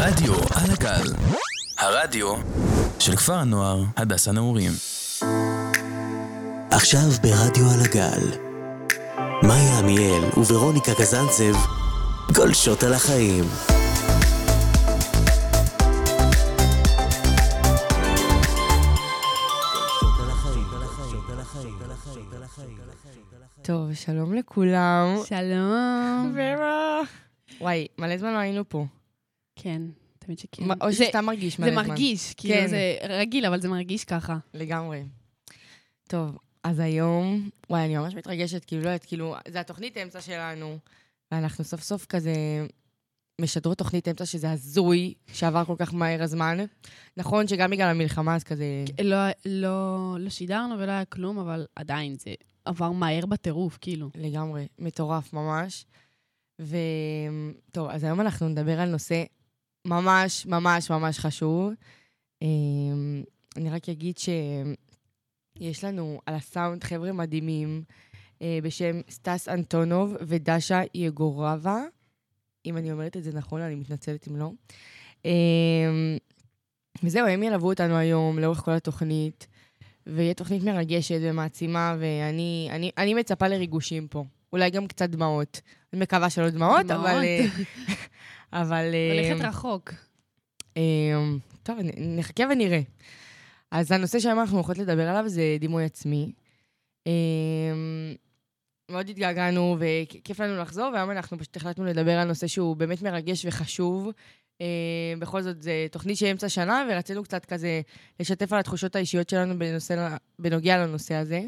רדיו על הגל, הרדיו של כפר הנוער הדס הנעורים. עכשיו ברדיו על הגל. מאיה עמיאל וורוניקה קזנצב גולשות על החיים. טוב, שלום לכולם. שלום. וואי, מלא זמן לא היינו פה. כן, תמיד שכן. או זה- שסתם מרגיש מלא זה זמן. מרגיש, כאילו כן. זה רגיל, אבל זה מרגיש ככה. לגמרי. טוב, אז היום, וואי, אני ממש מתרגשת, כאילו, לא יודעת, כאילו, זה התוכנית אמצע שלנו, ואנחנו סוף סוף כזה משדרות תוכנית אמצע שזה הזוי, שעבר כל כך מהר הזמן. נכון שגם בגלל המלחמה, אז כזה... לא, לא, לא שידרנו ולא היה כלום, אבל עדיין זה עבר מהר בטירוף, כאילו. לגמרי, מטורף ממש. וטוב, אז היום אנחנו נדבר על נושא ממש ממש ממש חשוב. אמ, אני רק אגיד שיש לנו על הסאונד חבר'ה מדהימים אה, בשם סטס אנטונוב ודשה יגורבה. אם אני אומרת את זה נכון, אני מתנצלת אם לא. אמ, וזהו, הם ילוו אותנו היום לאורך כל התוכנית, ויהיה תוכנית מרגשת ומעצימה, ואני אני, אני מצפה לריגושים פה. אולי גם קצת דמעות. אני מקווה שלא דמעות, דמעות. אבל... אה, אבל... אה, הולכת רחוק. אמ, טוב, נחכה ונראה. אז הנושא שהיום אנחנו הולכות לדבר עליו זה דימוי עצמי. אמ, מאוד התגעגענו וכיף לנו לחזור, והיום אנחנו פשוט החלטנו לדבר על נושא שהוא באמת מרגש וחשוב. בכל זאת, זו תוכנית של אמצע שנה, ורצינו קצת כזה לשתף על התחושות האישיות שלנו בנושא, בנוגע לנושא הזה.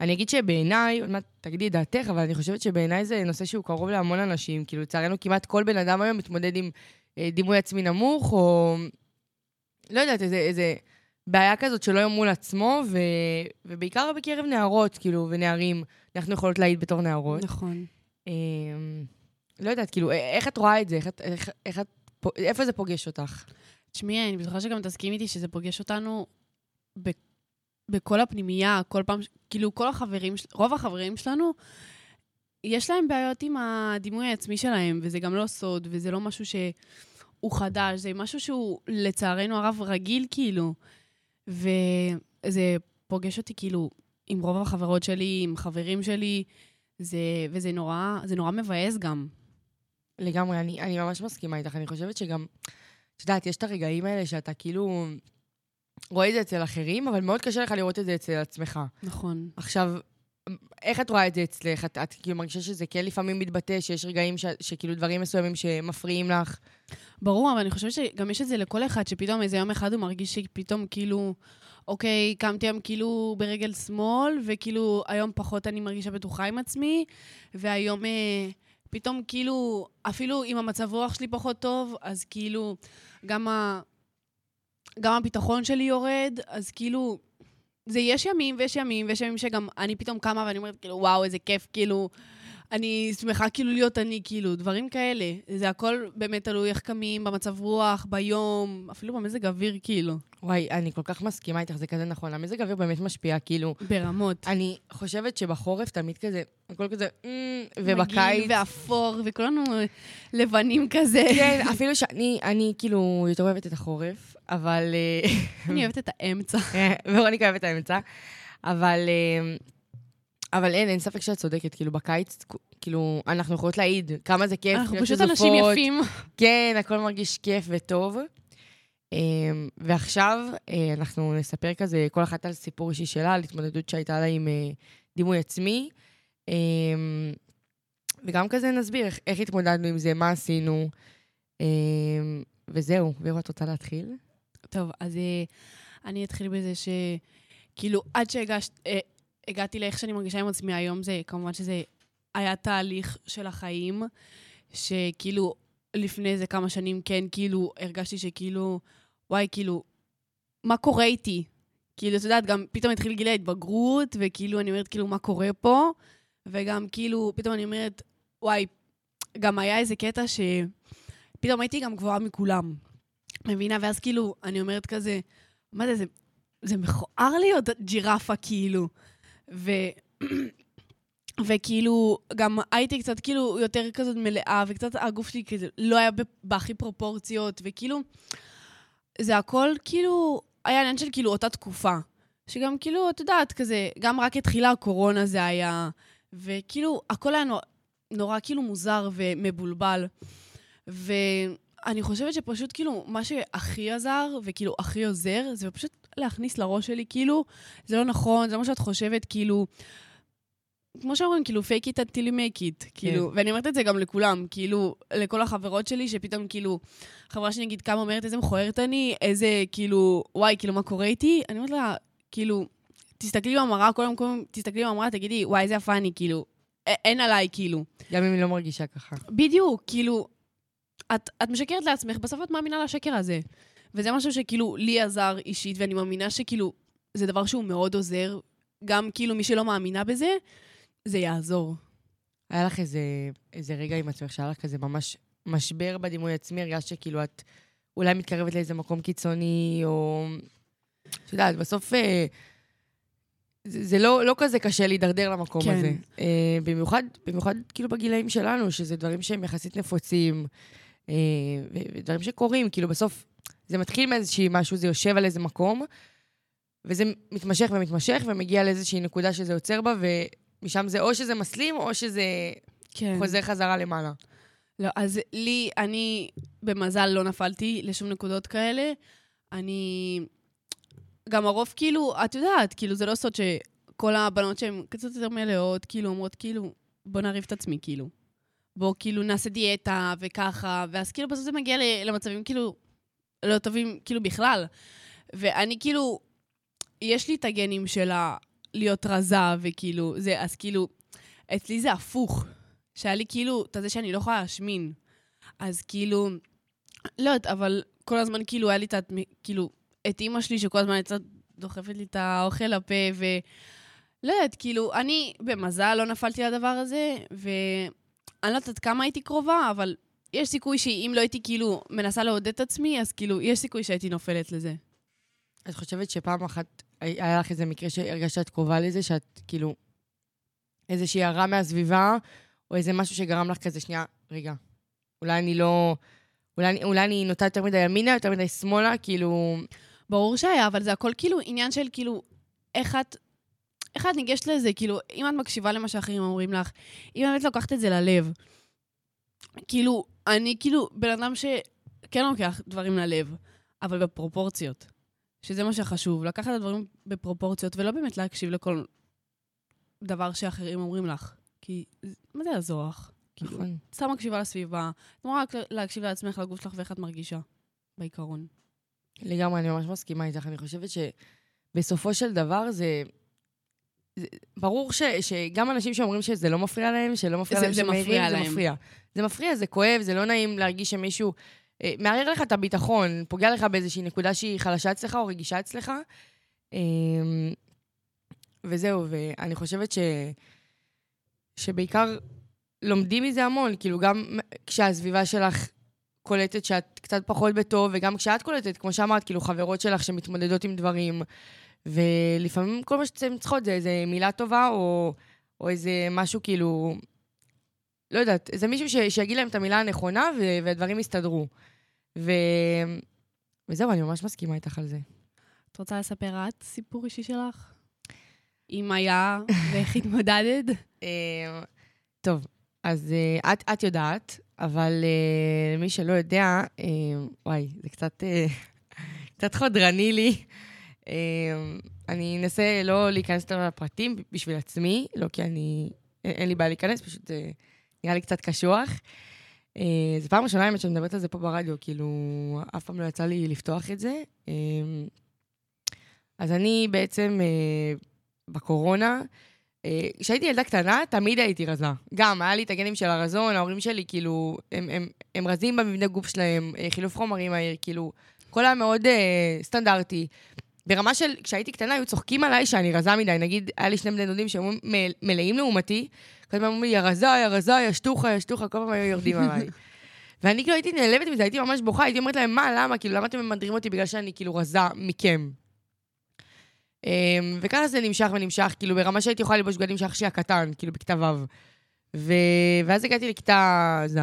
אני אגיד שבעיניי, עוד מעט תגידי את דעתך, אבל אני חושבת שבעיניי זה נושא שהוא קרוב להמון אנשים. כאילו, לצערנו, כמעט כל בן אדם היום מתמודד עם אה, דימוי עצמי נמוך, או לא יודעת, איזה, איזה בעיה כזאת שלא יום מול עצמו, ו, ובעיקר בקרב נערות, כאילו, ונערים. אנחנו יכולות להעיד בתור נערות. נכון. אה, לא יודעת, כאילו, א- איך את רואה את זה? איך איך, איך את, איפה זה פוגש אותך? תשמעי, אני בטוחה שגם תסכים איתי שזה פוגש אותנו ב- בכל הפנימייה, כל פעם, כאילו, כל החברים, רוב החברים שלנו, יש להם בעיות עם הדימוי העצמי שלהם, וזה גם לא סוד, וזה לא משהו שהוא חדש, זה משהו שהוא לצערנו הרב רגיל, כאילו. וזה פוגש אותי, כאילו, עם רוב החברות שלי, עם חברים שלי, זה, וזה נורא, זה נורא מבאס גם. לגמרי, אני, אני ממש מסכימה איתך. אני חושבת שגם, את יודעת, יש את הרגעים האלה שאתה כאילו רואה את זה אצל אחרים, אבל מאוד קשה לך לראות את זה אצל עצמך. נכון. עכשיו, איך את רואה את זה אצלך? את, את כאילו מרגישה שזה כן לפעמים מתבטא, שיש רגעים ש, שכאילו דברים מסוימים שמפריעים לך? ברור, אבל אני חושבת שגם יש את זה לכל אחד, שפתאום איזה יום אחד הוא מרגיש שפתאום כאילו, אוקיי, קמתי היום כאילו ברגל שמאל, וכאילו היום פחות אני מרגישה בטוחה עם עצמי, והיום אה, פתאום כאילו, אפילו אם המצב רוח שלי פחות טוב, אז כאילו, גם, ה, גם הביטחון שלי יורד, אז כאילו, זה יש ימים ויש ימים, ויש ימים שגם אני פתאום קמה ואני אומרת, כאילו, וואו, איזה כיף, כאילו, אני שמחה כאילו להיות אני, כאילו, דברים כאלה. זה הכל באמת תלוי איך קמים, במצב רוח, ביום, אפילו במזג אוויר, כאילו, וואי, אני כל כך מסכימה איתך, זה כזה נכון. המזג האוויר באמת משפיע, כאילו... ברמות. אני חושבת שבחורף תמיד כזה, הכל כזה, מגעיל ובקיץ... ואפור, וכולנו לבנים כזה. כן, אפילו שאני, אני כאילו יותר אוהבת את החורף, אבל... אה, אני אוהבת את האמצע. ורוניקה אוהבת את האמצע. אבל, אה, אבל אין, אין ספק שאת צודקת. כאילו, בקיץ, כאילו, אנחנו יכולות להעיד כמה זה כיף. אנחנו פשוט אנשים. יפים. כן, הכל מרגיש כיף וטוב. אה, ועכשיו אה, אנחנו נספר כזה, כל אחת על סיפור אישי שלה, על התמודדות שהייתה לה עם אה, דימוי עצמי. אה, וגם כזה נסביר איך, איך התמודדנו עם זה, מה עשינו. אה, וזהו, ואירו, את רוצה להתחיל? טוב, אז אה, אני אתחיל בזה שכאילו, עד שהגעתי לאיך שאני מרגישה עם עצמי היום, זה כמובן שזה היה תהליך של החיים, שכאילו, לפני איזה כמה שנים, כן, כאילו, הרגשתי שכאילו, וואי, כאילו, מה קורה איתי? כאילו, את יודעת, גם פתאום התחיל גיל ההתבגרות, וכאילו, אני אומרת, כאילו, מה קורה פה? וגם, כאילו, פתאום אני אומרת, וואי, גם היה איזה קטע שפתאום הייתי גם גבוהה מכולם. מבינה? ואז כאילו, אני אומרת כזה, מה זה, זה, זה מכוער להיות ג'ירפה, כאילו. ו... וכאילו, גם הייתי קצת כאילו יותר כזאת מלאה, וקצת הגוף שלי כזה לא היה בהכי פרופורציות, וכאילו, זה הכל כאילו, היה עניין של כאילו אותה תקופה. שגם כאילו, את יודעת, כזה, גם רק התחילה הקורונה זה היה, וכאילו, הכל היה נורא, נורא כאילו מוזר ומבולבל. ואני חושבת שפשוט כאילו, מה שהכי עזר, וכאילו הכי עוזר, זה פשוט להכניס לראש שלי, כאילו, זה לא נכון, זה מה שאת חושבת, כאילו... כמו שאומרים, כאילו, fake it until you make it, כאילו, ואני אומרת את זה גם לכולם, כאילו, לכל החברות שלי, שפתאום, כאילו, חברה שלי, נגיד, כמה אומרת, איזה מכוערת אני, איזה, כאילו, וואי, כאילו, מה קורה איתי? אני אומרת לה, כאילו, תסתכלי במראה, כל יום, תסתכלי במראה, תגידי, וואי, איזה יפה אני, כאילו, אין עליי, כאילו. גם אם היא לא מרגישה ככה. בדיוק, כאילו, את, את משקרת לעצמך, בסוף את מאמינה לשקר הזה. וזה משהו שכאילו לי עזר אישית, ואני מאמינה שכאילו זה דבר שהוא מאוד עוזר. גם כאילו מי שלא מאמינה בזה, זה יעזור. היה לך איזה, איזה רגע עם עצמך שהיה לך כזה ממש משבר בדימוי עצמי, הרגשת שכאילו את אולי מתקרבת לאיזה מקום קיצוני, או... את יודעת, בסוף אה, זה, זה לא, לא כזה קשה להידרדר למקום כן. הזה. אה, במיוחד, במיוחד כאילו בגילאים שלנו, שזה דברים שהם יחסית נפוצים, ודברים שקורים, כאילו בסוף זה מתחיל מאיזושהי משהו, זה יושב על איזה מקום, וזה מתמשך ומתמשך, ומגיע לאיזושהי נקודה שזה עוצר בה, ומשם זה או שזה מסלים, או שזה כן. חוזר חזרה למעלה. לא, אז לי, אני במזל לא נפלתי לשום נקודות כאלה. אני... גם הרוב, כאילו, את יודעת, כאילו, זה לא סוד שכל הבנות שהן קצת יותר מלאות, כאילו, אומרות, כאילו, בוא נריב את עצמי, כאילו. בוא, כאילו, נעשה דיאטה וככה, ואז כאילו בסוף זה מגיע למצבים, כאילו, לא טובים, כאילו, בכלל. ואני, כאילו, יש לי את הגנים של ה- להיות רזה, וכאילו, זה, אז כאילו, אצלי זה הפוך. שהיה לי כאילו, את הזה שאני לא יכולה להשמין. אז כאילו, לא יודעת, אבל כל הזמן כאילו היה לי את, ה- כאילו, את אימא שלי שכל הזמן הייתה דוחפת לי את האוכל לפה, ו... לא יודעת, כאילו, אני במזל לא נפלתי לדבר הזה, ואני לא יודעת כמה הייתי קרובה, אבל יש סיכוי שאם לא הייתי כאילו מנסה לעודד את עצמי, אז כאילו, יש סיכוי שהייתי נופלת לזה. את חושבת שפעם אחת היה לך איזה מקרה שהרגשת שאת קרובה לזה, שאת כאילו איזושהי הערה מהסביבה, או איזה משהו שגרם לך כזה, שנייה, רגע, אולי אני לא... אולי, אני- אולי אני נוטה יותר מדי ימינה, יותר מדי שמאלה, כאילו... ברור שהיה, אבל זה הכל כאילו עניין של כאילו, איך את, איך את ניגשת לזה, כאילו, אם את מקשיבה למה שאחרים אומרים לך, אם באמת לוקחת את זה ללב, כאילו, אני כאילו בן אדם שכן לוקח דברים ללב, אבל בפרופורציות, שזה מה שחשוב, לקחת את הדברים בפרופורציות, ולא באמת להקשיב לכל דבר שאחרים אומרים לך. כי מה זה יעזור לך? כאילו, נכון. סתם מקשיבה לסביבה, את אמורה רק להקשיב לעצמך, לגוף שלך ואיך את מרגישה, בעיקרון. לגמרי, אני ממש מסכימה איתך. אני חושבת שבסופו של דבר זה... זה ברור ש, שגם אנשים שאומרים שזה לא מפריע להם, שלא מפריע זה- להם זה מפריע זה להם. מפריע. זה מפריע, זה כואב, זה לא נעים להרגיש שמישהו אה, מערער לך את הביטחון, פוגע לך באיזושהי נקודה שהיא חלשה אצלך או רגישה אצלך. אה, וזהו, ואני חושבת ש... שבעיקר לומדים מזה המון, כאילו גם כשהסביבה שלך קולטת שאת קצת פחות בטוב, וגם כשאת קולטת, כמו שאמרת, כאילו חברות שלך שמתמודדות עם דברים, ולפעמים כל מה שאתן צריכות זה איזה מילה טובה, או, או איזה משהו כאילו, לא יודעת, איזה מישהו ש, שיגיד להם את המילה הנכונה, ו, והדברים יסתדרו. ו... וזהו, אני ממש מסכימה איתך על זה. את רוצה לספר את סיפור אישי שלך? אם היה ואיך התמודדת? אה, טוב, אז אה, את, את יודעת, אבל אה, למי שלא יודע, וואי, זה קצת, קצת חודרני לי. אה, אני אנסה לא להיכנס יותר לפרטים בשביל עצמי, לא כי אני, אין, לי בעיה להיכנס, פשוט אה, נראה לי קצת קשוח. אה, זו פעם ראשונה, האמת, שאני מדברת על זה פה ברדיו, כאילו, אף פעם לא יצא לי לפתוח את זה. אה, אז אני בעצם אה, בקורונה, כשהייתי ילדה קטנה, תמיד הייתי רזה. גם, היה לי את הגנים של הרזון, ההורים שלי, כאילו, הם, הם, הם רזים במבנה גוף שלהם, חילוף חומרים מהיר, כאילו, הכל היה מאוד אה, סטנדרטי. ברמה של, כשהייתי קטנה, היו צוחקים עליי שאני רזה מדי. נגיד, היה לי שני בני דודים שהיו מלאים לעומתי, כל הזמן אמרו לי, יא רזה, יא רזה, יא שטוחה, יא שטוחה, כל פעם היו יורדים עליי. ואני כאילו הייתי נעלבת מזה, הייתי ממש בוכה, הייתי אומרת להם, מה, למה? כאילו, למה אתם ממדרים אותי בגלל שאני כאילו רזה מכם? אמ, וככה זה נמשך ונמשך, כאילו, ברמה שהייתי יכולה ללבוש בגדים של אח שלי הקטן, כאילו, בכיתה ו'. ו... ואז הגעתי לכיתה ז',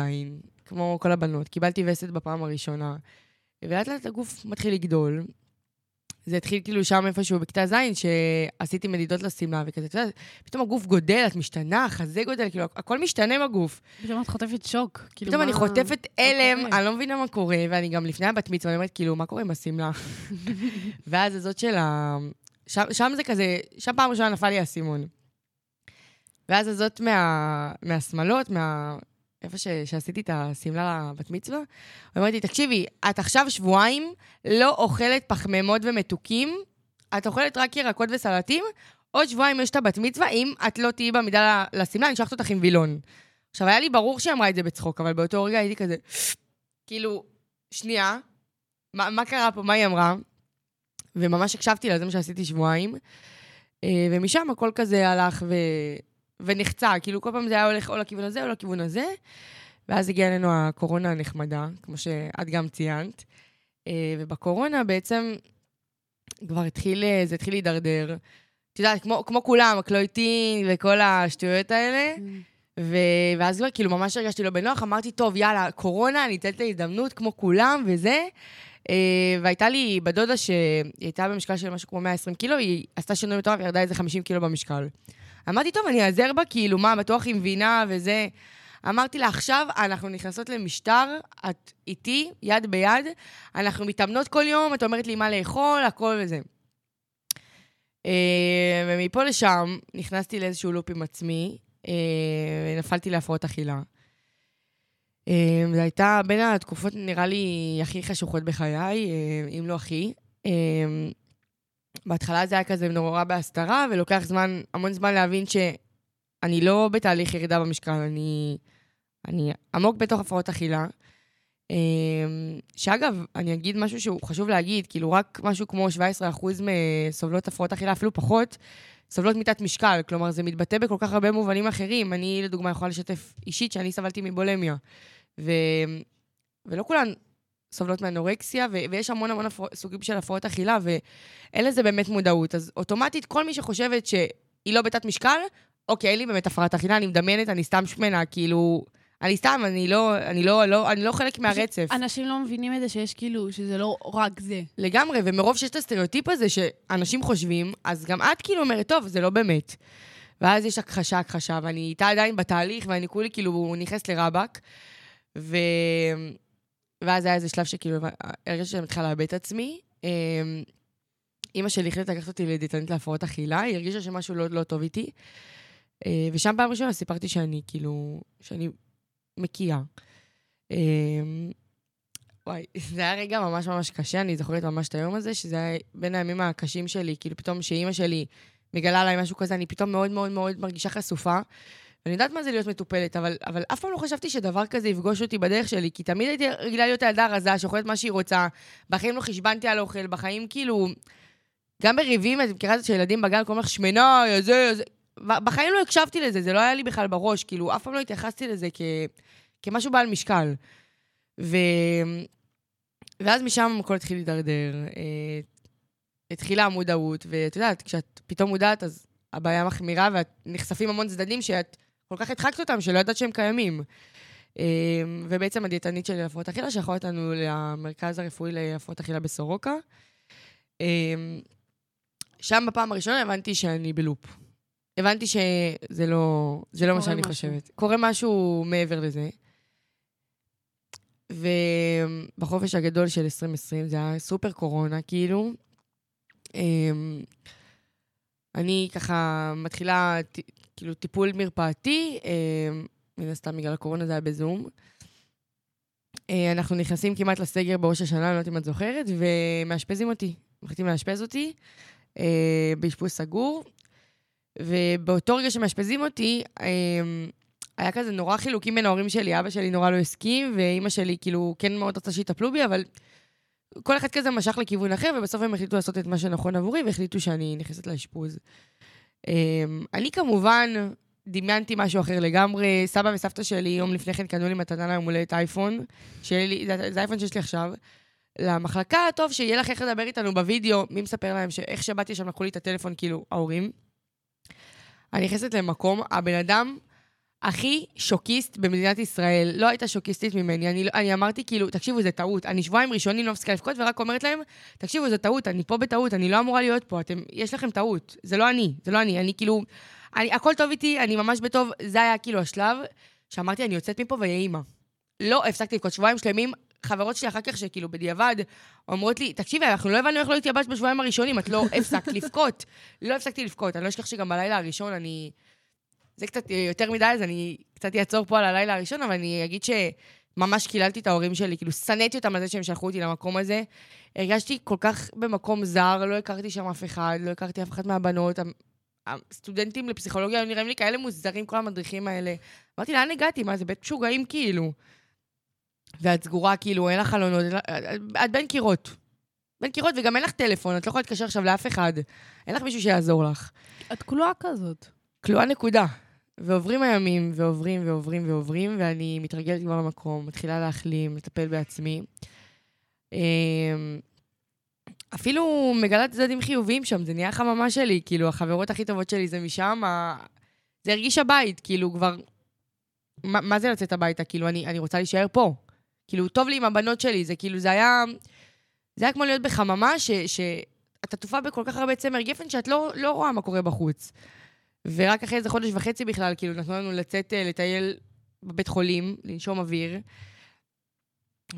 כמו כל הבנות, קיבלתי וסת בפעם הראשונה, ולאט לאט הגוף מתחיל לגדול. זה התחיל כאילו שם איפשהו בכיתה ז', שעשיתי מדידות לשמלה וכזה, אתה יודע, פתאום הגוף גודל, את משתנה, החזה גודל, כאילו, הכל משתנה בגוף. פתאום את חוטפת שוק. כאילו, פתאום מה- אני חוטפת הלם, קורה? אני לא מבינה מה קורה, ואני גם לפני הבת מצווה, אני אומרת, כאילו, מה קורה עם השמלה? ואז הזאת של ה... שם, שם זה כזה, שם פעם ראשונה נפל לי האסימון. ואז הזאת מה, מהשמאלות, מה... איפה ש, שעשיתי את השמלה לבת מצווה, אמרתי, תקשיבי, את עכשיו שבועיים לא אוכלת פחמימות ומתוקים, את אוכלת רק ירקות וסלטים, עוד שבועיים יש את הבת מצווה, אם את לא תהיי בעמידה ל- לשמלה, אני אשלח אותך עם וילון. עכשיו, היה לי ברור שהיא אמרה את זה בצחוק, אבל באותו רגע הייתי כזה, כאילו, שנייה, מה, מה קרה פה, מה היא אמרה? וממש הקשבתי לה, זה מה שעשיתי שבועיים. אה, ומשם הכל כזה הלך ו... ונחצה, כאילו כל פעם זה היה הולך או לכיוון הזה או לכיוון הזה. ואז הגיעה אלינו הקורונה הנחמדה, כמו שאת גם ציינת. אה, ובקורונה בעצם כבר התחיל, אה, זה התחיל להידרדר. את יודעת, כמו, כמו כולם, הקלויטין וכל השטויות האלה. ו... ואז כבר כאילו ממש הרגשתי לא בנוח, אמרתי, טוב, יאללה, קורונה, אני אתן את ההזדמנות כמו כולם וזה. Uh, והייתה לי בדודה שהיא הייתה במשקל של משהו כמו 120 קילו, היא עשתה שינוי מטורף, ירדה איזה 50 קילו במשקל. אמרתי, טוב, אני אעזר בה, כאילו, מה, בטוח היא מבינה וזה. אמרתי לה, עכשיו אנחנו נכנסות למשטר, את איתי, יד ביד, אנחנו מתאמנות כל יום, את אומרת לי מה לאכול, הכל וזה. Uh, ומפה לשם נכנסתי לאיזשהו לופ עם עצמי, אה, נפלתי להפרעות אכילה. אה, זו הייתה בין התקופות, נראה לי, הכי חשוכות בחיי, אה, אם לא הכי. בהתחלה זה היה כזה נורא בהסתרה, ולוקח זמן, המון זמן להבין שאני לא בתהליך ירידה במשקל, אני, אני עמוק בתוך הפרעות אכילה. אה, שאגב, אני אגיד משהו שהוא חשוב להגיד, כאילו רק משהו כמו 17% מסובלות הפרעות אכילה, אפילו פחות, סובלות מתת משקל, כלומר, זה מתבטא בכל כך הרבה מובנים אחרים. אני, לדוגמה, יכולה לשתף אישית שאני סבלתי מבולמיה. ו... ולא כולן סובלות מאנורקסיה, ו... ויש המון המון הפר... סוגים של הפרעות אכילה, ואין לזה באמת מודעות. אז אוטומטית, כל מי שחושבת שהיא לא בתת משקל, אוקיי, אין לי באמת הפרעת אכילה, אני מדמיינת, אני סתם שמנה, כאילו... אני סתם, אני לא, אני לא, לא, אני לא חלק מהרצף. אנשים לא מבינים את זה שיש כאילו, שזה לא רק זה. לגמרי, ומרוב שיש את הסטריאוטיפ הזה שאנשים חושבים, אז גם את כאילו אומרת, טוב, זה לא באמת. ואז יש הכחשה, הכחשה, ואני איתה עדיין בתהליך, ואני כולי כאילו נכנסת לרבאק. ו... ואז היה איזה שלב שכאילו הרגשתי שאני מתחילה לאבד את עצמי. אמ, אימא שלי החליטה לקחת אותי לדיאטנית להפרעות אכילה, היא הרגישה שמשהו לא, לא טוב איתי. אה, ושם פעם ראשונה סיפרתי שאני כאילו, שאני מקיאה. אמ, וואי, זה היה רגע ממש ממש קשה, אני זוכרת ממש את היום הזה, שזה היה בין הימים הקשים שלי, כאילו פתאום שאימא שלי מגלה עליי משהו כזה, אני פתאום מאוד מאוד מאוד מרגישה חשופה. ואני יודעת מה זה להיות מטופלת, אבל, אבל אף פעם לא חשבתי שדבר כזה יפגוש אותי בדרך שלי, כי תמיד הייתי רגילה להיות הילדה הרזה, שאוכלת מה שהיא רוצה, בחיים לא חשבנתי על אוכל, בחיים כאילו... גם בריבים, את מכירה את זה שילדים בגן קוראים לך שמנה, יא זה, זה. בחיים לא הקשבתי לזה, זה לא היה לי בכלל בראש, כאילו, אף פעם לא התייחסתי לזה כ... כמשהו בעל משקל. ו... ואז משם הכל התחיל להידרדר. אה, התחילה המודעות, ואת יודעת, כשאת פתאום מודעת, אז הבעיה מחמירה, ואת נחשפים המון צדדים שאת כל כך הדחקת אותם, שלא ידעת שהם קיימים. אה, ובעצם הדיאטנית שלי להפרעות אכילה שלחה אותנו למרכז הרפואי להפרעות אכילה בסורוקה. אה, שם בפעם הראשונה הבנתי שאני בלופ. הבנתי שזה לא, זה לא מה שאני משהו. חושבת. קורה משהו מעבר לזה. ובחופש הגדול של 2020, זה היה סופר קורונה, כאילו. אמ, אני ככה מתחילה, כאילו, טיפול מרפאתי, אמ, מן הסתם בגלל הקורונה זה היה בזום. אה, אנחנו נכנסים כמעט לסגר בראש השנה, אני לא יודעת אם את זוכרת, ומאשפזים אותי. מחליטים לאשפז אותי אה, באשפוז סגור. ובאותו רגע שמאשפזים אותי, אמ, היה כזה נורא חילוקים בין ההורים שלי, אבא שלי נורא לא הסכים, ואימא שלי כאילו כן מאוד רצה שיטפלו בי, אבל כל אחד כזה משך לכיוון אחר, ובסוף הם החליטו לעשות את מה שנכון עבורי, והחליטו שאני נכנסת לאשפוז. אמ, אני כמובן דמיינתי משהו אחר לגמרי. סבא וסבתא שלי יום לפני כן קנו לי מתנה ליום הולדת אייפון, שלי, זה, זה האייפון שיש לי עכשיו. למחלקה, טוב, שיהיה לך איך לדבר איתנו בווידאו. מי מספר להם שאיך שבאתי שם לקחו לי את הטלפון, כאילו, ההורים. אני נכנסת למקום, הבן אדם הכי שוקיסט במדינת ישראל. לא הייתה שוקיסטית ממני. אני, לא- אני אמרתי, כאילו, תקשיבו, זה טעות. אני שבועיים ראשונים לא מפסיקה לבכות, ורק אומרת להם, תקשיבו, זו טעות, אני פה בטעות, אני לא אמורה להיות פה, אתם, יש לכם טעות. זה לא אני, זה לא אני. אני כאילו, אני, הכל טוב איתי, אני ממש בטוב. זה היה כאילו השלב שאמרתי, אני יוצאת מפה ויהיה אימא. לא הפסקתי לבכות שבועיים שלמים. חברות שלי אחר כך, שכאילו בדיעבד, אומרות לי, תקשיבי, אנחנו לא הבנו איך לא התייבשת בשבועיים הראשונים, את לא הפסקת לבכות. לא הפסקתי לבכות. אני לא אשכח שגם בלילה הראשון אני... זה קצת אה, יותר מדי, אז אני קצת אעצור פה על הלילה הראשון, אבל אני אגיד שממש קיללתי את ההורים שלי, כאילו שנאתי אותם על זה שהם שלחו אותי למקום הזה. הרגשתי כל כך במקום זר, לא הכרתי שם אף אחד, לא הכרתי אף אחת מהבנות. הסטודנטים לפסיכולוגיה היו נראים לי כאלה מוזרים, כל המדריכים האלה. אמרתי, לאן הגעתי? מה, זה בית משוגעים כאילו. ואת סגורה, כאילו, אין לך חלונות, אין לך- את בין קירות. בין קירות, וגם אין לך טלפון, את לא יכולה להתקשר עכשיו לאף אחד. אין לך מישהו שיעזור לך. את כלואה כזאת. כלואה נקודה. ועוברים הימים, ועוברים ועוברים ועוברים, ואני מתרגלת כבר למקום, מתחילה להחלים, לטפל בעצמי. אמ, אפילו מגלה צדדים חיוביים שם, זה נהיה החממה שלי, כאילו, החברות הכי טובות שלי זה משם, זה הרגיש הבית, כאילו, כבר... מה, מה זה לצאת הביתה? כאילו, אני, אני רוצה להישאר פה. כאילו, טוב לי עם הבנות שלי, זה כאילו, זה היה... זה היה כמו להיות בחממה, ש... ש... את עטופה בכל כך הרבה צמר גפן, שאת לא, לא רואה מה קורה בחוץ. ורק אחרי איזה חודש וחצי בכלל, כאילו, נתנו לנו לצאת אה, לטייל בבית חולים, לנשום אוויר.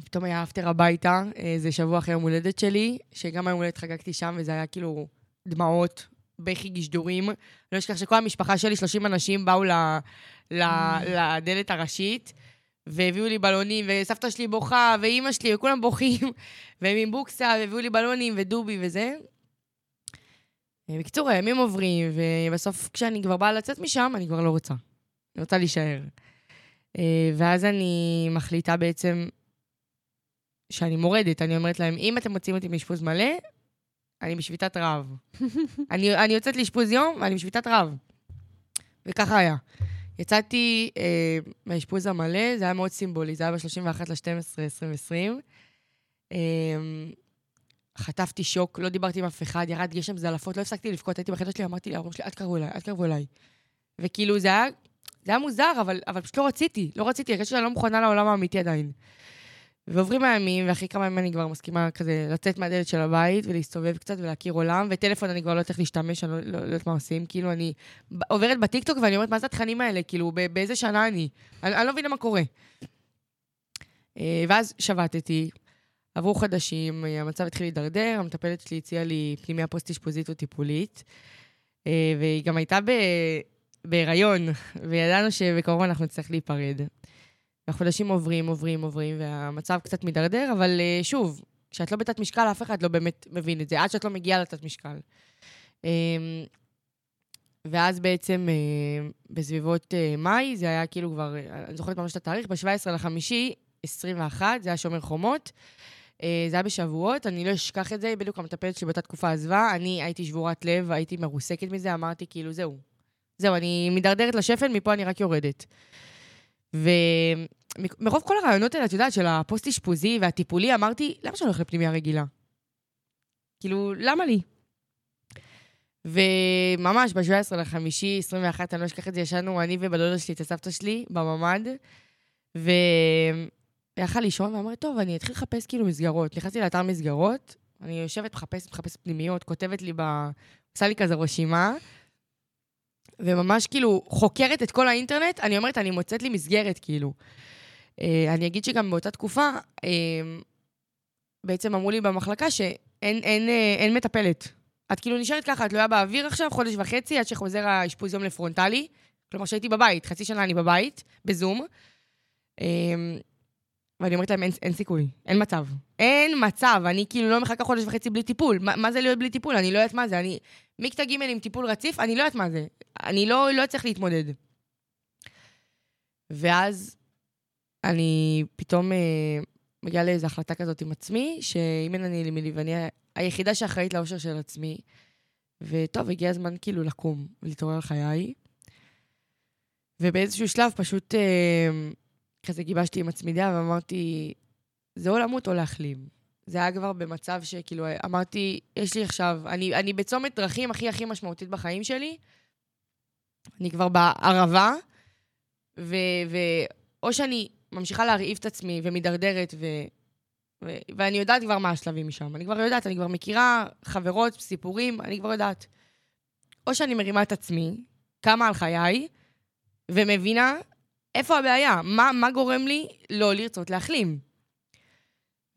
פתאום היה אפטר הביתה, אה, זה שבוע אחרי יום הולדת שלי, שגם היום הולדת חגגתי שם, וזה היה כאילו דמעות, בכי גשדורים. לא אשכח שכל המשפחה שלי, 30 אנשים, באו ל, ל, לדלת הראשית, והביאו לי בלונים, וסבתא שלי בוכה, ואימא שלי, וכולם בוכים, והם עם בוקסה, והביאו לי בלונים ודובי וזה. בקיצור, הימים עוברים, ובסוף כשאני כבר באה לצאת משם, אני כבר לא רוצה. אני רוצה להישאר. אה, ואז אני מחליטה בעצם שאני מורדת. אני אומרת להם, אם אתם מוציאים אותי מאשפוז מלא, אני בשביתת רעב. אני, אני יוצאת לאשפוז יום, ואני בשביתת רעב. וככה היה. יצאתי אה, מהאשפוז המלא, זה היה מאוד סימבולי, זה היה ב-31 ל-12, 2020. אה, חטפתי שוק, לא דיברתי עם אף אחד, ירד גשם זלעפות, לא הפסקתי לבכות, הייתי בחדר שלי, אמרתי להורים שלי, אל תקרבו אליי, אל תקרבו אליי. וכאילו, זה היה, זה היה מוזר, אבל, אבל פשוט לא רציתי, לא רציתי, הרגשתי שאני לא מוכנה לעולם האמיתי עדיין. ועוברים הימים, ואחרי כמה ימים אני כבר מסכימה כזה לצאת מהדלת של הבית ולהסתובב קצת ולהכיר עולם, וטלפון אני כבר לא יודעת איך להשתמש, אני לא, לא, לא יודעת מה עושים, כאילו אני עוברת בטיקטוק ואני אומרת, מה זה התכנים האלה? כאילו, באיזה שנה אני? אני, אני לא מבינה מה קורה. אה, ואז שבתתי, עברו חודשים, אה, המצב התחיל להידרדר, המטפלת שלי הציעה לי פנימיה פוסט-אשפוזית או טיפולית, אה, והיא גם הייתה ב... בהיריון, וידענו שבקרוב אנחנו נצטרך להיפרד. והחודשים עוברים, עוברים, עוברים, והמצב קצת מידרדר, אבל אה, שוב, כשאת לא בתת משקל, אף אחד לא באמת מבין את זה, עד שאת לא מגיעה לתת משקל. אה, ואז בעצם אה, בסביבות מאי, זה היה כאילו כבר, אני זוכרת ממש את התאריך, ב-17 לחמישי, 21, זה היה שומר חומות. אה, זה היה בשבועות, אני לא אשכח את זה, בדיוק המטפלת שלי באותה תקופה עזבה, אני הייתי שבורת לב, הייתי מרוסקת מזה, אמרתי כאילו, זהו. זהו, אני מידרדרת לשפל, מפה אני רק יורדת. ומרוב כל הרעיונות האלה, את יודעת, של הפוסט-אשפוזי והטיפולי, אמרתי, למה שאני הולכת לפנימיה רגילה? כאילו, למה לי? וממש ב-17 לחמישי, 21, אני לא אשכח את זה, ישנו אני ובדודה שלי, את הסבתא שלי, בממ"ד, ויכל לישון, ואמרתי, טוב, אני אתחיל לחפש כאילו מסגרות. נכנסתי לאתר מסגרות, אני יושבת, מחפשת, מחפשת פנימיות, כותבת לי ב... עושה לי כזה רשימה, וממש כאילו חוקרת את כל האינטרנט, אני אומרת, אני מוצאת לי מסגרת, כאילו. אה, אני אגיד שגם באותה תקופה, אה, בעצם אמרו לי במחלקה שאין אין, אה, אין מטפלת. את כאילו נשארת ככה, את תלויה באוויר עכשיו, חודש וחצי, עד שחוזר האשפוז יום לפרונטלי. כלומר, שהייתי בבית, חצי שנה אני בבית, בזום. ואני אומרת להם, אין, אין סיכוי, אין מצב. אין מצב, אני כאילו לא מחכה חודש וחצי בלי טיפול. מה, מה זה להיות בלי טיפול? אני לא יודעת מה זה. אני מכיתה ג' עם טיפול רציף, אני לא יודעת מה זה. אני לא, לא אצליח להתמודד. ואז אני פתאום אה, מגיעה לאיזו החלטה כזאת עם עצמי, שאם אין אני לי ואני היחידה שאחראית לאושר של עצמי, וטוב, הגיע הזמן כאילו לקום ולהתעורר על חיי. ובאיזשהו שלב פשוט אה, כזה גיבשתי עם עצמי דעה ואמרתי, זה או למות או להחלים. זה היה כבר במצב שכאילו אמרתי, יש לי עכשיו, אני, אני בצומת דרכים הכי הכי משמעותית בחיים שלי, אני כבר בערבה, ו, ואו שאני ממשיכה להרעיב את עצמי ומידרדרת, ו, ו, ואני יודעת כבר מה השלבים משם. אני כבר יודעת, אני כבר מכירה חברות, סיפורים, אני כבר יודעת. או שאני מרימה את עצמי, קמה על חיי, ומבינה איפה הבעיה, מה, מה גורם לי לא לרצות להחלים.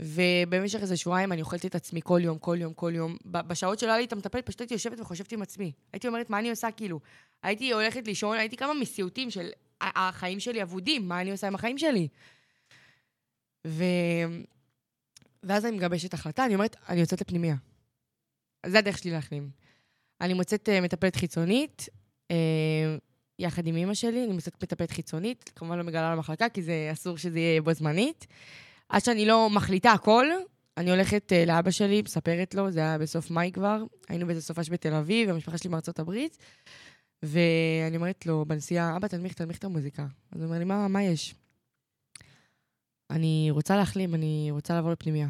ובמשך איזה שבועיים אני אוכלת את עצמי כל יום, כל יום, כל יום. בשעות שלא היה לי את המטפלת, פשוט הייתי יושבת וחושבת עם עצמי. הייתי אומרת, מה אני עושה, כאילו? הייתי הולכת לישון, הייתי כמה מסיוטים של החיים שלי אבודים, מה אני עושה עם החיים שלי? ו... ואז אני מגבשת החלטה, אני אומרת, אני יוצאת לפנימיה. זה הדרך שלי להחלים. אני מוצאת uh, מטפלת חיצונית, uh, יחד עם אימא שלי, אני מטפלת חיצונית, כמובן לא מגלה למחלקה, כי זה אסור שזה יהיה בו זמנית. עד שאני לא מחליטה הכל, אני הולכת uh, לאבא שלי, מספרת לו, זה היה בסוף מאי כבר, היינו באיזה סופש בתל אביב, המשפחה שלי מארצות הברית, ואני אומרת לו בנסיעה, אבא, תנמיך, תנמיך את המוזיקה. אז הוא אומר לי, מה, מה יש? אני רוצה להחלים, אני רוצה לעבור לפנימיה.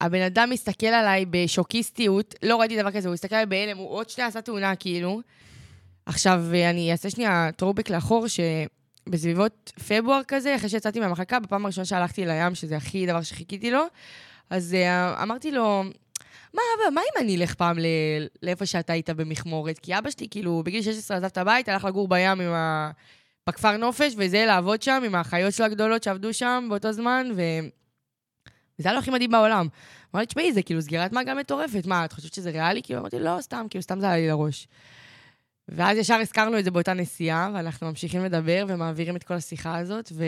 הבן אדם מסתכל עליי בשוקיסטיות, לא ראיתי דבר כזה, הוא הסתכל עליי בהלם, הוא עוד שנייה עשה תאונה, כאילו. עכשיו, אני אעשה שנייה טרובק לאחור, שבסביבות פברואר כזה, אחרי שיצאתי מהמחלקה, בפעם הראשונה שהלכתי לים, שזה הכי דבר שחיכיתי לו, אז uh, אמרתי לו, מה, אבא, מה אם אני אלך פעם ל- לאיפה שאתה היית במכמורת? כי אבא שלי, כאילו, בגיל 16 עזב את הבית, הלך לגור בים עם ה... בכפר נופש, וזה לעבוד שם עם האחיות שלו הגדולות שעבדו שם באותו זמן, ו... וזה היה לו הכי מדהים בעולם. אמר לי, תשמעי, זה כאילו סגירת מעגל מטורפת. מה, את חושבת שזה ריאלי? כאילו, אמרתי, לא, סתם, כאילו, סתם זה עלה לי לראש. ואז ישר הזכרנו את זה באותה נסיעה, ואנחנו ממשיכים לדבר ומעבירים את כל השיחה הזאת, ו...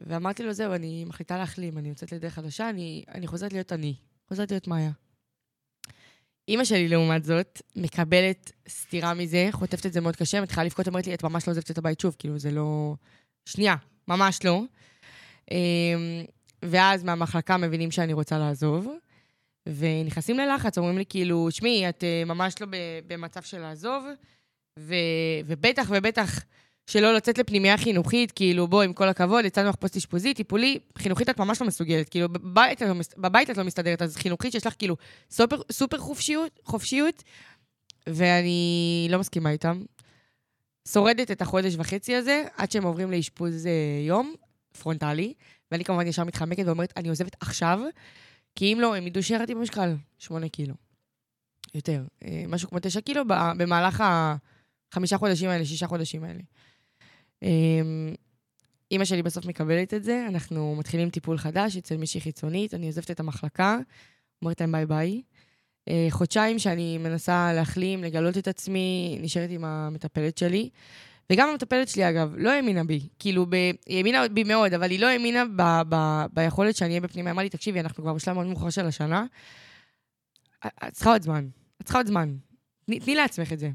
ואמרתי לו, זהו, אני מחליטה להחלים, אני יוצאת לדרך חדשה, אני, אני חוזרת להיות אני, חוזרת להיות מאיה. אימא שלי, לעומת זאת, מקבלת סתירה מזה, חוטפת את זה מאוד קשה, מתחילה לבכות, אומרת לי, את ממש לא עוזבת את הבית שוב, כאילו, זה לא... שנייה, ממש לא. אמ, ואז מהמחלקה מבינים שאני רוצה לעזוב, ונכנסים ללחץ, אומרים לי כאילו, שמי, את uh, ממש לא במצב של לעזוב, ו, ובטח ובטח שלא לצאת לפנימייה חינוכית, כאילו, בוא, עם כל הכבוד, יצאנו לך פוסט אשפוזי, טיפולי, חינוכית את ממש לא מסוגלת, כאילו, בבית, לא בבית את לא מסתדרת, אז חינוכית שיש לך כאילו סופר, סופר חופשיות, חופשיות, ואני לא מסכימה איתם. שורדת את החודש וחצי הזה, עד שהם עוברים לאשפוז uh, יום, פרונטלי, ואני כמובן ישר מתחמקת ואומרת, אני עוזבת עכשיו, כי אם לא, הם ידעו שירדתי במשקל, שמונה קילו. יותר. אה, משהו כמו תשע קילו במהלך החמישה חודשים האלה, שישה חודשים האלה. אימא שלי בסוף מקבלת את זה, אנחנו מתחילים טיפול חדש אצל מישהי חיצונית, אני עוזבת את המחלקה, אומרת להם ביי ביי. אה, חודשיים שאני מנסה להחלים, לגלות את עצמי, נשארת עם המטפלת שלי. וגם המטפלת שלי, אגב, לא האמינה בי. כאילו, ב... היא האמינה בי מאוד, אבל היא לא האמינה ב... ב... ביכולת שאני אהיה בפנימה. אמרה לי, תקשיבי, אנחנו כבר בשלב מאוד מאוחר של השנה. את צריכה עוד זמן. את צריכה עוד זמן. תני לעצמך את זה.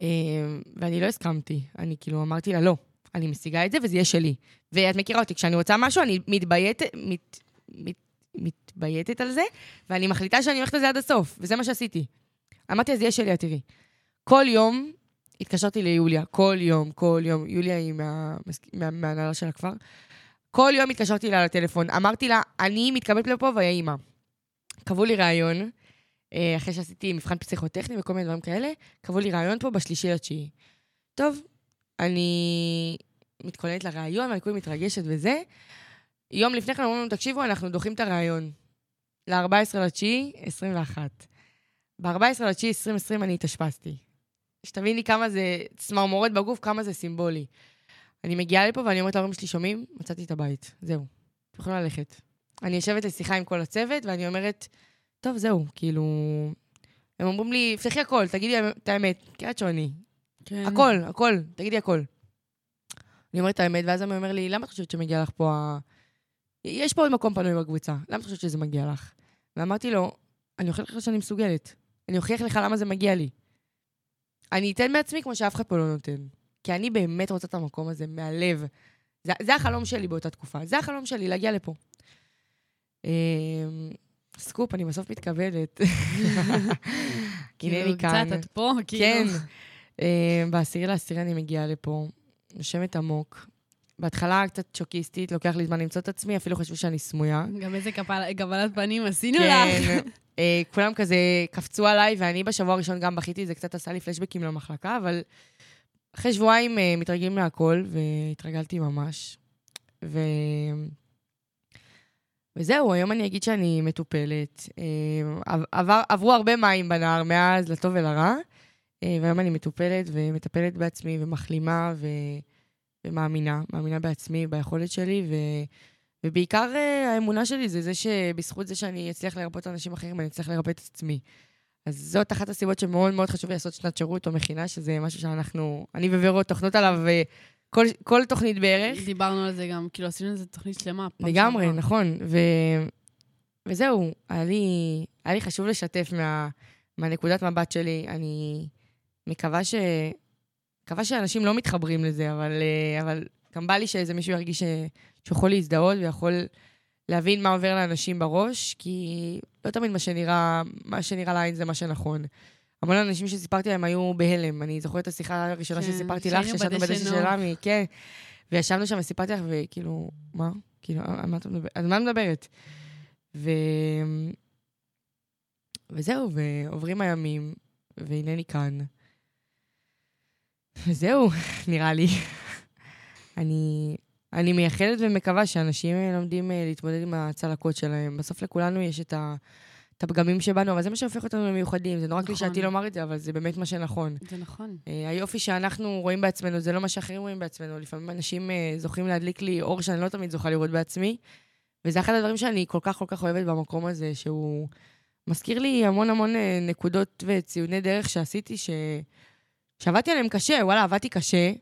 אמ, ואני לא הסכמתי. אני כאילו אמרתי לה, לא, אני משיגה את זה וזה יהיה שלי. ואת מכירה אותי, כשאני רוצה משהו, אני מתבייתת, מת, מת, מתבייתת על זה, ואני מחליטה שאני הולכת לזה עד הסוף, וזה מה שעשיתי. אמרתי, אז יהיה שלי, את תראי. כל יום התקשרתי ליוליה, כל יום, כל יום, יוליה היא מההנהלה מה, של הכפר, כל יום התקשרתי אליה לטלפון, אמרתי לה, אני מתקבלת לפה ויהי אימא. קבעו לי ראיון, אה, אחרי שעשיתי מבחן פסיכוטכני וכל מיני דברים כאלה, קבעו לי ראיון פה בשלישי לתשיעי. טוב, אני מתכוננת לראיון, ואני כולי מתרגשת וזה. יום לפני כן אומרים לנו, תקשיבו, אנחנו דוחים את הראיון. ל-14 לתשיעי, 21. ב-14 לתשיעי 2020 אני התאשפזתי. שתבין לי כמה זה צמרמורת בגוף, כמה זה סימבולי. אני מגיעה לפה ואני אומרת להורים שלי, שומעים? מצאתי את הבית, זהו. אתם יכולים ללכת. אני יושבת לשיחה עם כל הצוות, ואני אומרת, טוב, זהו, כאילו... הם אומרים לי, פתחי הכל, תגידי את האמת, קריית שוני. כן. הכל, הכל, תגידי הכל. אני אומרת את האמת, ואז הם אומר לי, למה את חושבת שמגיע לך פה ה... יש פה עוד מקום פנוי בקבוצה, למה את חושבת שזה מגיע לך? ואמרתי לו, אני אוכיח לך שאני מסוגלת. אני אוכיח לך למה זה מגיע לי. אני אתן מעצמי כמו שאף אחד פה לא נותן. כי אני באמת רוצה את המקום הזה מהלב. זה, זה החלום שלי באותה תקופה. זה החלום שלי, להגיע לפה. אמ, סקופ, אני בסוף מתכוונת. כאילו, קצת את פה, כאילו. כן. אמ, בעשירי לעשירי אני מגיעה לפה, נושמת עמוק. בהתחלה קצת שוקיסטית, לוקח לי זמן למצוא את עצמי, אפילו חשבו שאני סמויה. גם איזה קבלת פנים עשינו לך. כן, כולם כזה קפצו עליי, ואני בשבוע הראשון גם בכיתי, זה קצת עשה לי פלשבקים למחלקה, אבל אחרי שבועיים אה, מתרגלים להכל, והתרגלתי ממש. ו... וזהו, היום אני אגיד שאני מטופלת. אה, עבר, עברו הרבה מים בנהר מאז, לטוב ולרע, והיום אני מטופלת ומטפלת בעצמי ומחלימה ו... ומאמינה, מאמינה בעצמי, ביכולת שלי, ו... ובעיקר אה, האמונה שלי זה זה שבזכות זה שאני אצליח לרפות אנשים אחרים, אני אצליח לרפא את עצמי. אז זאת אחת הסיבות שמאוד מאוד חשוב לעשות שנת שירות או מכינה, שזה משהו שאנחנו, אני וורו טוחנות עליו אה, כל, כל תוכנית בערך. דיברנו על זה גם, כאילו עשינו איזה תוכנית שלמה. לגמרי, שעברה. נכון. ו... וזהו, היה לי, היה לי חשוב לשתף מה, מהנקודת מבט שלי. אני מקווה ש... מקווה שאנשים לא מתחברים לזה, אבל, אה, אבל גם בא לי שאיזה מישהו ירגיש. שיכול להזדהות ויכול להבין מה עובר לאנשים בראש, כי לא תמיד מה שנראה, מה שנראה לעין זה מה שנכון. המון אנשים שסיפרתי להם היו בהלם. אני זוכרת את השיחה הראשונה כן, שסיפרתי לך, שישבנו בדשא של. עמי, כן. וישבנו שם וסיפרתי לך, וכאילו, מה? כאילו, על מה את מדברת? על מה את מדברת? ו... וזהו, ועוברים הימים, והנני כאן. וזהו, נראה לי. אני, אני מייחלת ומקווה שאנשים אה, לומדים אה, להתמודד עם הצלקות שלהם. בסוף לכולנו יש את, ה, את הפגמים שבנו, אבל זה מה שהופך אותנו למיוחדים. זה נורא נכון. קלישאתי לומר את זה, אבל זה באמת מה שנכון. זה נכון. אה, היופי שאנחנו רואים בעצמנו, זה לא מה שאחרים רואים בעצמנו. לפעמים אנשים אה, זוכים להדליק לי אור שאני לא תמיד זוכה לראות בעצמי, וזה אחד הדברים שאני כל כך כל כך אוהבת במקום הזה, שהוא מזכיר לי המון המון נקודות וציוני דרך שעשיתי, ש... שעבדתי עליהם קשה, וואלה, עבדתי קשה,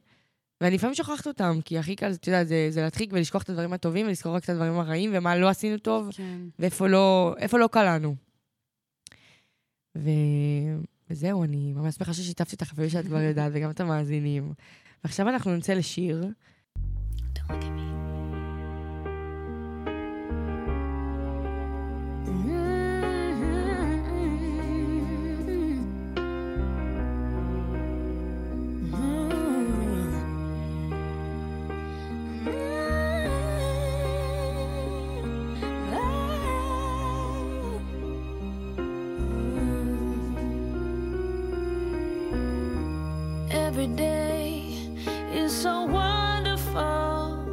ואני לפעמים שוכחת אותם, כי הכי קל, את יודעת, זה, זה להדחיק ולשכוח את הדברים הטובים ולזכור רק את הדברים הרעים, ומה לא עשינו טוב, כן. ואיפה לא, לא קלענו. ו... וזהו, אני ממש שמחה ששיתפתי אותך, אפילו שאת כבר יודעת, וגם את המאזינים. ועכשיו אנחנו נצא לשיר. Every day is so wonderful,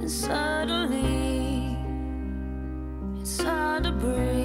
and suddenly it's hard to breathe.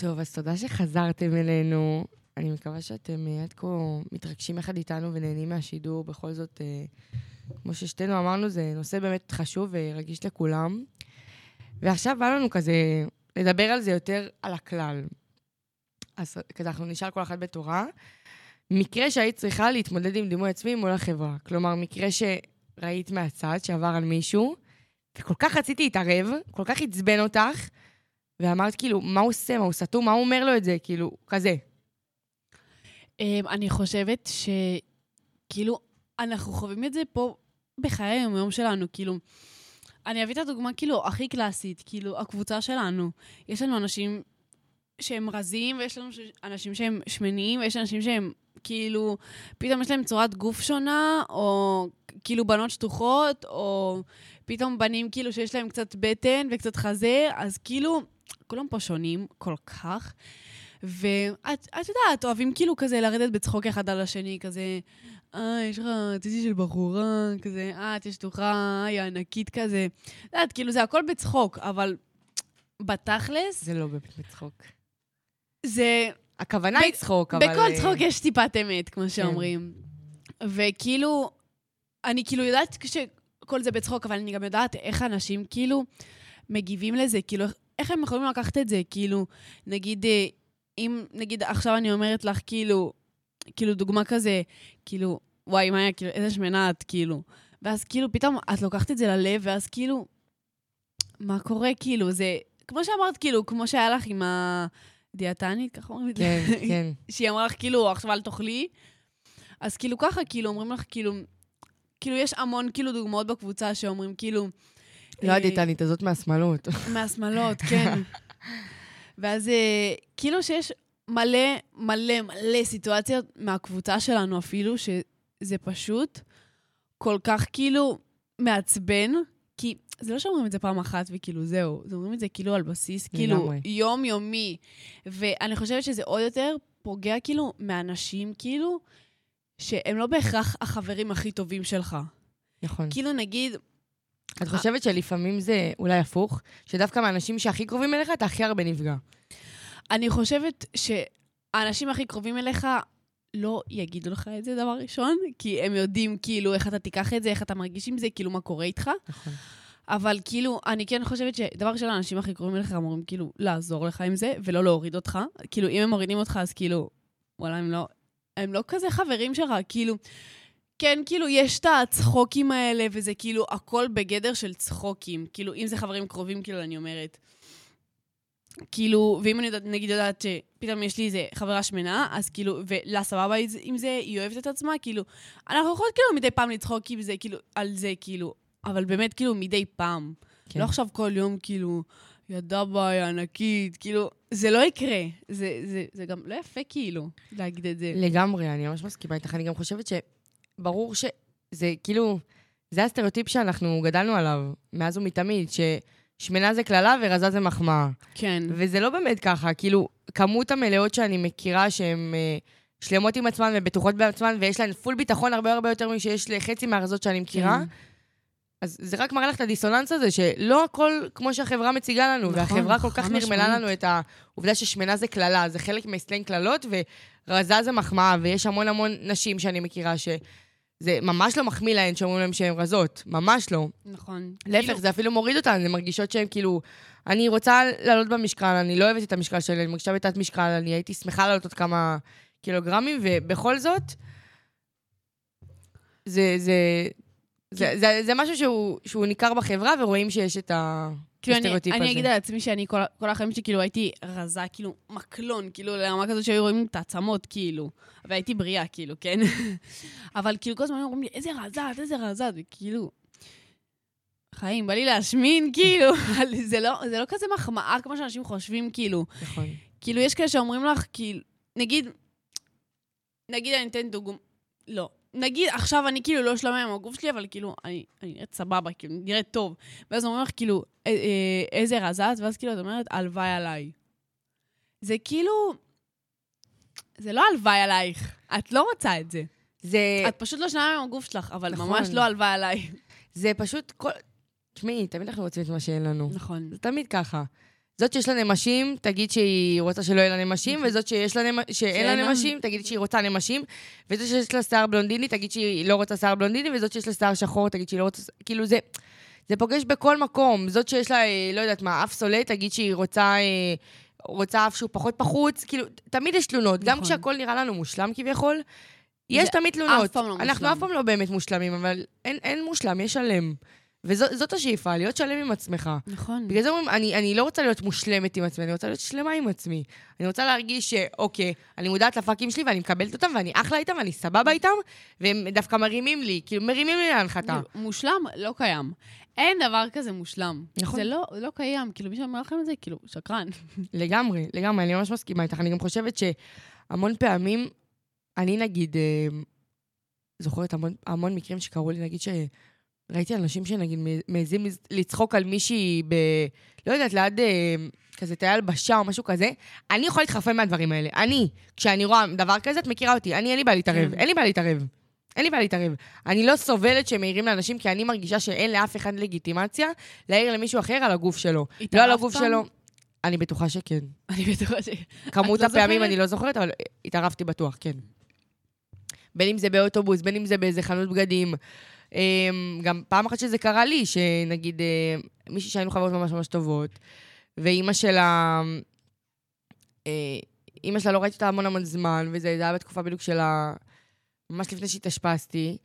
טוב, אז תודה שחזרתם אלינו. אני מקווה שאתם אה, עד כה מתרגשים יחד איתנו ונהנים מהשידור. בכל זאת, אה, כמו ששתינו אמרנו, זה נושא באמת חשוב ורגיש לכולם. ועכשיו בא לנו כזה לדבר על זה יותר על הכלל. אז כזה אנחנו נשאל כל אחת בתורה. מקרה שהיית צריכה להתמודד עם דימוי עצמי מול החברה. כלומר, מקרה שראית מהצד, שעבר על מישהו, וכל כך רציתי להתערב, כל כך עצבן אותך, ואמרת כאילו, מה הוא עושה, מה הוא סתום, מה הוא אומר לו את זה, כאילו, כזה. אמ, אני חושבת שכאילו, אנחנו חווים את זה פה בחיי היום-יום שלנו, כאילו, אני אביא את הדוגמה כאילו הכי קלאסית, כאילו, הקבוצה שלנו. יש לנו אנשים שהם רזים, ויש לנו אנשים שהם שמנים, ויש אנשים שהם כאילו, פתאום יש להם צורת גוף שונה, או כאילו בנות שטוחות, או פתאום בנים כאילו שיש להם קצת בטן וקצת חזה, אז כאילו, כולם פה שונים כל כך. ואת את יודעת, אוהבים כאילו כזה לרדת בצחוק אחד על השני, כזה, אה, יש לך ציצי של בחורה, כזה, אה, את יש תוכה, היא ענקית כזה. את יודעת, כאילו זה הכל בצחוק, אבל בתכלס, זה לא באמת בצחוק. זה... הכוונה היא צחוק, אבל... בכל אה, צחוק יש טיפת אמת, כמו שאומרים. וכאילו, אני כאילו יודעת שכל זה בצחוק, אבל אני גם יודעת איך אנשים כאילו מגיבים לזה, כאילו, איך- הם יכולים לקחת את זה, כאילו, נגיד, אה, אם, נגיד, עכשיו אני אומרת לך, כאילו, כאילו, דוגמה כזה, כאילו, וואי, מאיה, כאילו, איזה שמנה את, כאילו. ואז כאילו, פתאום את לוקחת את זה ללב, ואז כאילו, מה קורה, כאילו, זה, כמו שאמרת, כאילו, כמו שהיה לך עם הדיאטנית, ככה אומרים את זה? כן, כן. שהיא אמרה לך, כאילו, עכשיו אל תאכלי. אז כאילו ככה, כאילו, אומרים לך, כאילו, כאילו, יש המון, כאילו, דוגמאות בקבוצה שאומרים, כאילו... לא אה, הדיאטנית הזאת מהשמאלות. מהשמאלות, כן. ואז אה, כאילו שיש מלא, מלא, מלא סיטואציות מהקבוצה שלנו אפילו, שזה פשוט כל כך כאילו מעצבן, כי זה לא שאומרים את זה פעם אחת וכאילו זהו, זה אומרים את זה כאילו על בסיס כאילו. יומיומי. ואני חושבת שזה עוד יותר פוגע כאילו מאנשים כאילו, שהם לא בהכרח החברים הכי טובים שלך. נכון. כאילו נגיד, את חושבת שלפעמים זה אולי הפוך? שדווקא מהאנשים שהכי קרובים אליך, אתה הכי הרבה נפגע. אני חושבת שהאנשים הכי קרובים אליך לא יגידו לך את זה, דבר ראשון, כי הם יודעים כאילו איך אתה תיקח את זה, איך אתה מרגיש עם זה, כאילו מה קורה איתך. נכון. אבל כאילו, אני כן חושבת שדבר ראשון, האנשים הכי קרובים אליך אמורים כאילו לעזור לך עם זה, ולא להוריד אותך. כאילו, אם הם מורידים אותך, אז כאילו, וואלה, הם לא, הם לא כזה חברים שלך, כאילו... כן, כאילו, יש את הצחוקים האלה, וזה כאילו הכל בגדר של צחוקים. כאילו, אם זה חברים קרובים, כאילו, אני אומרת. כאילו, ואם אני יודעת, נגיד יודעת שפתאום יש לי איזה חברה שמנה, אז כאילו, ולה סבבה עם זה, היא אוהבת את עצמה, כאילו, אנחנו יכולות כאילו מדי פעם לצחוק עם זה, כאילו, על זה, כאילו, אבל באמת כאילו מדי פעם. כן. לא עכשיו כל יום, כאילו, ידה היא ענקית, כאילו, זה לא יקרה. זה, זה, זה גם לא יפה, כאילו, להגיד את זה. לגמרי, אני ממש מסכימה איתך. אני גם חושבת שברור שזה כאילו, זה הסטריאוטיפ שאנחנו גדלנו עליו מאז ומתמיד, ששמנה זה קללה ורזה זה מחמאה. כן. וזה לא באמת ככה, כאילו, כמות המלאות שאני מכירה שהן אה, שלמות עם עצמן ובטוחות בעצמן, ויש להן פול ביטחון הרבה הרבה יותר משיש לחצי מהרזות שאני מכירה, כן. אז זה רק מראה לך את הדיסוננס הזה, שלא הכל כמו שהחברה מציגה לנו, נכון, והחברה כל כך נרמלה. לנו את העובדה ששמנה זה קללה, זה חלק מסלנג קללות, ורזה זה מחמאה, ויש המון המון נשים שאני מכירה שזה ממש לא מחמיא להן שאומרים להן שהן רזות, ממש לא. נכון. להפך, כאילו, זה אפילו מוריד אותן, הן מרגישות שהן כאילו, אני רוצה לעלות במשקל, אני לא אוהבת את המשקל שלי, אני מרגישה בתת משקל, אני הייתי שמחה לעלות עוד כמה קילוגרמים, ובכל זאת, זה, זה, זה, זה, זה משהו שהוא, שהוא ניכר בחברה, ורואים שיש את כאילו, אני, הסטריאוטיפ הזה. אני אגיד על עצמי שאני כל, כל החיים שלי, כאילו, הייתי רזה, כאילו, מקלון, כאילו, לרמה כזאת שהיו רואים את העצמות, כאילו. והייתי בריאה, כאילו, כן? אבל כאילו, כל הזמן אומרים לי, איזה רזת, איזה רזת, וכאילו... חיים, בא לי להשמין, כאילו, זה לא, זה לא כזה מחמאה כמו שאנשים חושבים, כאילו. נכון. כאילו, יש כאלה שאומרים לך, כאילו, נגיד, נגיד אני אתן דוגמא... לא. נגיד, עכשיו אני כאילו לא שלמה עם הגוף שלי, אבל כאילו, אני, אני נראית סבבה, כאילו, נראית טוב. ואז אומרים לך, כאילו, "א- אה, איזה רזה את? ואז כאילו, את אומרת, הלוואי עליי. זה כאילו... זה לא הלוואי עלייך. את לא רוצה את זה. זה, את פשוט לא שלמה עם הגוף שלך, אבל נכון. ממש לא הלוואי עליי. זה פשוט כל... תשמעי, תמיד אנחנו רוצים את מה שאין לנו. נכון. זה תמיד ככה. זאת שיש לה נמשים, תגיד שהיא רוצה שלא יהיה לה נמשים, וזאת שיש לה נמ... שאין לה. נמשים, תגיד שהיא רוצה נמשים, וזאת שיש לה שיער בלונדיני, תגיד שהיא לא רוצה שיער בלונדיני, וזאת שיש לה שיער שחור, תגיד שהיא לא רוצה... כאילו זה... זה פוגש בכל מקום. זאת שיש לה, אה, לא יודעת מה, אף סולט, תגיד שהיא רוצה... אה, רוצה אף שהוא פחות פחוץ, כאילו, תמיד יש תלונות. גם נכון. כשהכל נראה לנו מושלם כביכול, יש תמיד תלונות. אף פעם לא אנחנו מושלם. אף פעם לא באמת מושלמים, אבל אין, אין מושלם, יש שלם. וזאת השאיפה, להיות שלם עם עצמך. נכון. בגלל זה אומרים, אני, אני לא רוצה להיות מושלמת עם עצמי, אני רוצה להיות שלמה עם עצמי. אני רוצה להרגיש שאוקיי, אני מודעת לפאקים שלי ואני מקבלת אותם ואני אחלה איתם ואני סבבה איתם, והם דווקא מרימים לי, כאילו מרימים לי להנחתה. מושלם לא קיים. אין דבר כזה מושלם. נכון. זה לא, לא קיים. כאילו, מי שאומר לכם את זה, כאילו, שקרן. לגמרי, לגמרי, אני ממש מסכימה איתך. אני גם חושבת שהמון פעמים, אני נגיד, אה, זוכרת המון, המון מקרים שקרו לי, נגיד שראיתי אנשים שנגיד מעזים לצחוק על מישהי ב... לא יודעת, ליד אה, כזה תאי הלבשה או משהו כזה, אני יכולה להתחרפן מהדברים האלה. אני, כשאני רואה דבר כזה, את מכירה אותי, אני, אין לי בעיה להתערב, כן. אין לי בעיה להתערב. אין לי בעיה להתערב. אני לא סובלת שמעירים לאנשים, כי אני מרגישה שאין לאף אחד לגיטימציה להעיר למישהו אחר על הגוף שלו. לא על? הגוף שלו. אני בטוחה שכן. אני בטוחה ש... כמות לא הפעמים? אני לא זוכרת, אבל התערבתי בטוח, כן. בין אם זה באוטובוס, בין אם זה באיזה חנות בגדים. אמ, גם פעם אחת שזה קרה לי, שנגיד אה, מישהי שהיינו חברות ממש ממש טובות, ואימא שלה, אה, אימא שלה לא ראיתי אותה המון המון זמן, וזה היה בתקופה בדיוק שלה, ממש לפני שהתאשפזתי.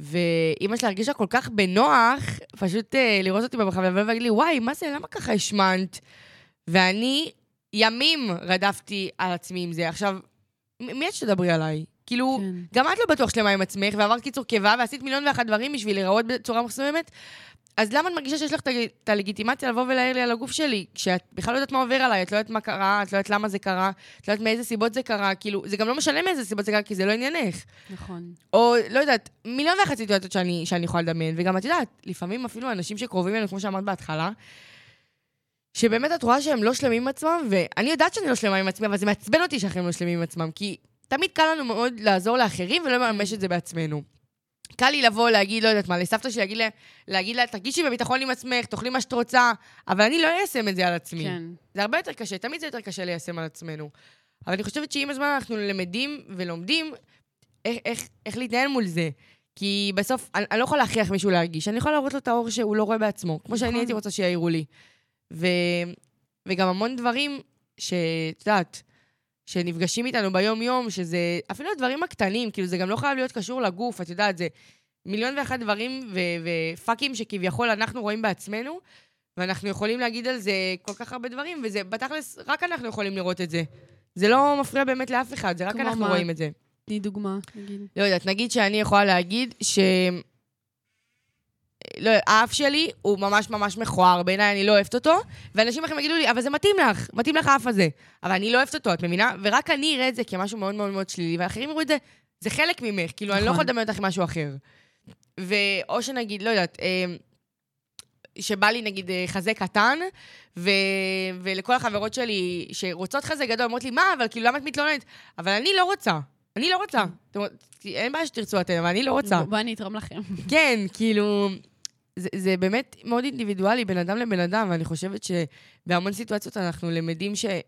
ואימא שלה הרגישה כל כך בנוח, פשוט אה, לראות אותי במרחב ולהגיד לי, וואי, מה זה, למה ככה השמנת? ואני ימים רדפתי על עצמי עם זה. עכשיו, מי את שתדברי עליי? כאילו, כן. גם את לא בטוח שלמה עם עצמך, ועברת קיצור קיבה, ועשית מיליון ואחת דברים בשביל להיראות בצורה מסוימת, אז למה את מרגישה שיש לך את הלגיטימציה לבוא ולהעיר לי על הגוף שלי? כשאת בכלל לא יודעת מה עובר עליי, את לא יודעת מה קרה, את לא יודעת למה זה קרה, את לא יודעת מאיזה סיבות זה קרה, כאילו, זה גם לא משנה מאיזה סיבות זה קרה, כי זה לא עניינך. נכון. או, לא יודעת, מיליון ואחת סיטואציות שאני, שאני יכולה לדמיין. וגם את יודעת, לפעמים אפילו אנשים שקרובים אלינו, כמו שאמרת בהתחלה, שבאמת את רואה שהם לא שלמים עם עצמם, ואני יודעת שאני לא שלמה עם עצמי, אבל זה מעצבן אותי שאחרים לא שלמים עם עצמם, כי תמיד קל לנו מאוד לעזור לאחרים ולא לממש את זה בעצמנו. קל לי לבוא, להגיד, לא יודעת מה, לסבתא שלי, להגיד לה, להגיד לה, תרגישי בביטחון עם עצמך, תאכלי מה שאת רוצה, אבל אני לא איישם את זה על עצמי. כן. זה הרבה יותר קשה, תמיד זה יותר קשה ליישם על עצמנו. אבל אני חושבת שעם הזמן אנחנו למדים ולומדים איך, איך, איך להתנהל מול זה. כי בסוף, אני, אני לא יכולה להכריח מישהו להרגיש, אני יכולה להראות לו את האור שהוא לא רואה בעצמו, כמו שאני נכון. הייתי רוצה שיעירו לי. ו, וגם המון דברים שאת יודעת, שנפגשים איתנו ביום-יום, שזה אפילו הדברים הקטנים, כאילו זה גם לא חייב להיות קשור לגוף, את יודעת, זה מיליון ואחת דברים ו- ופאקים שכביכול אנחנו רואים בעצמנו, ואנחנו יכולים להגיד על זה כל כך הרבה דברים, וזה בתכלס, רק אנחנו יכולים לראות את זה. זה לא מפריע באמת לאף אחד, זה רק אנחנו מה? רואים את זה. תני דוגמה, נגיד. לא יודעת, נגיד שאני יכולה להגיד ש... לא האף שלי הוא ממש ממש מכוער, בעיניי אני לא אוהבת אותו, ואנשים אחרים יגידו לי, אבל זה מתאים לך, מתאים לך האף הזה. אבל אני לא אוהבת אותו, את מבינה? ורק אני אראה את זה כמשהו מאוד מאוד מאוד שלילי, ואחרים יראו את זה, זה חלק ממך, כאילו, אני לא נכון. יכולה לדמיין אותך עם משהו אחר. ואו שנגיד, לא יודעת, אה, שבא לי נגיד אה, חזה קטן, ו... ולכל החברות שלי שרוצות חזה גדול, אומרות לי, מה, אבל כאילו, למה את מתלוננת? אבל אני לא רוצה. אני לא רוצה. אומרת, אין בעיה שתרצו אתם, אבל אני לא רוצה. בואו אני אתרום לכם. כן, כאילו, זה, זה באמת מאוד אינדיבידואלי, בין אדם לבין אדם, ואני חושבת שבהמון סיטואציות אנחנו למדים שאין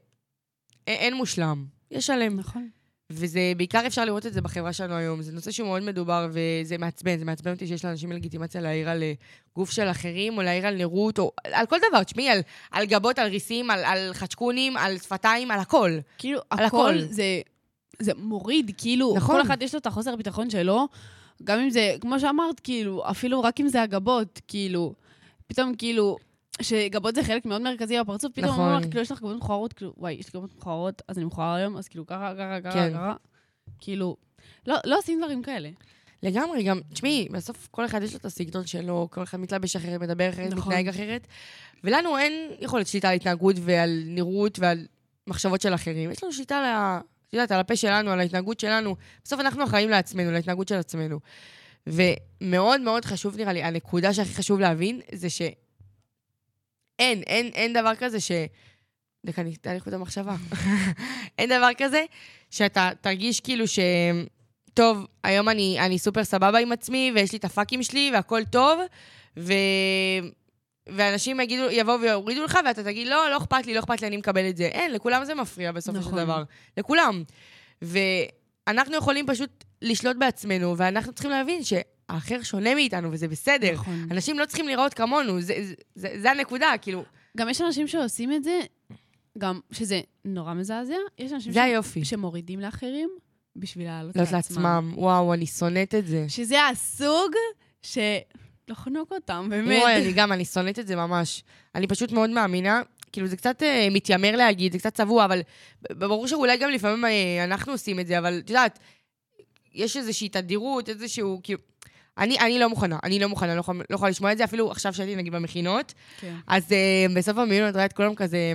אין מושלם, יש שלם. נכון. וזה, בעיקר אפשר לראות את זה בחברה שלנו היום. זה נושא שהוא מאוד מדובר, וזה מעצבן. זה מעצבן אותי שיש לאנשים לגיטימציה להעיר על אה, גוף של אחרים, או להעיר על נראות, או על כל דבר. תשמעי, על, על גבות, על ריסים, על, על חדשקונים, על שפתיים, על הכל. כאילו, על הכל הכל. זה, זה מוריד, כאילו, נכון. כל אחד יש לו את החוסר ביטחון שלו, גם אם זה, כמו שאמרת, כאילו, אפילו רק אם זה הגבות, כאילו, פתאום כאילו, שגבות זה חלק מאוד מרכזי בפרצוף, פתאום נכון. אומרים לך, כאילו, יש לך גבות מכוערות, כאילו, וואי, יש לי גבות מכוערות, אז אני מכוער היום, אז כאילו, ככה, ככה, ככה, כן. ככה. כאילו, לא, לא עושים דברים כאלה. לגמרי, גם, תשמעי, בסוף כל אחד יש לו את הסגנון שלו, כל אחד מתלבש אחרת, מדבר אחרת, נכון. מתנהג אחרת, ולנו אין יכולת שליטה על התנהגות ועל נראות ועל מחשבות של אחרים. יש לנו שליטה על את יודעת, על הפה שלנו, על ההתנהגות שלנו. בסוף אנחנו אחראים לעצמנו, להתנהגות של עצמנו. ומאוד מאוד חשוב, נראה לי, הנקודה שהכי חשוב להבין, זה שאין, אין, אין דבר כזה ש... דקה, אני אתן לי חוט המחשבה. אין דבר כזה שאתה תרגיש כאילו ש... טוב, היום אני, אני סופר סבבה עם עצמי, ויש לי את הפאקים שלי, והכל טוב, ו... ואנשים יגידו, יבואו ויורידו לך, ואתה תגיד, לא, לא אכפת לי, לא אכפת לי, אני מקבל את זה. אין, לכולם זה מפריע בסופו של נכון. דבר. לכולם. ואנחנו יכולים פשוט לשלוט בעצמנו, ואנחנו צריכים להבין שהאחר שונה מאיתנו, וזה בסדר. נכון. אנשים לא צריכים להיראות כמונו, זה, זה, זה, זה הנקודה, כאילו, גם יש אנשים שעושים את זה, גם שזה נורא מזעזע, יש אנשים זה ש- היופי. שמורידים לאחרים בשביל לעלות לעלות לעצמם. לעצמם, וואו, אני שונאת את זה. שזה הסוג שלחנוק אותם, באמת. וואי, אני גם, אני שונאת את זה ממש. אני פשוט מאוד מאמינה, כאילו, זה קצת אה, מתיימר להגיד, זה קצת צבוע, אבל ברור שאולי גם לפעמים אה, אנחנו עושים את זה, אבל את יודעת, יש איזושהי תדירות, איזשהו, כאילו... אני, אני לא מוכנה, אני לא מוכנה, לא יכולה, לא יכולה לשמוע את זה, אפילו עכשיו שהייתי נגיד במכינות, כן. אז uh, בסוף המיון את רואה את כולם כזה,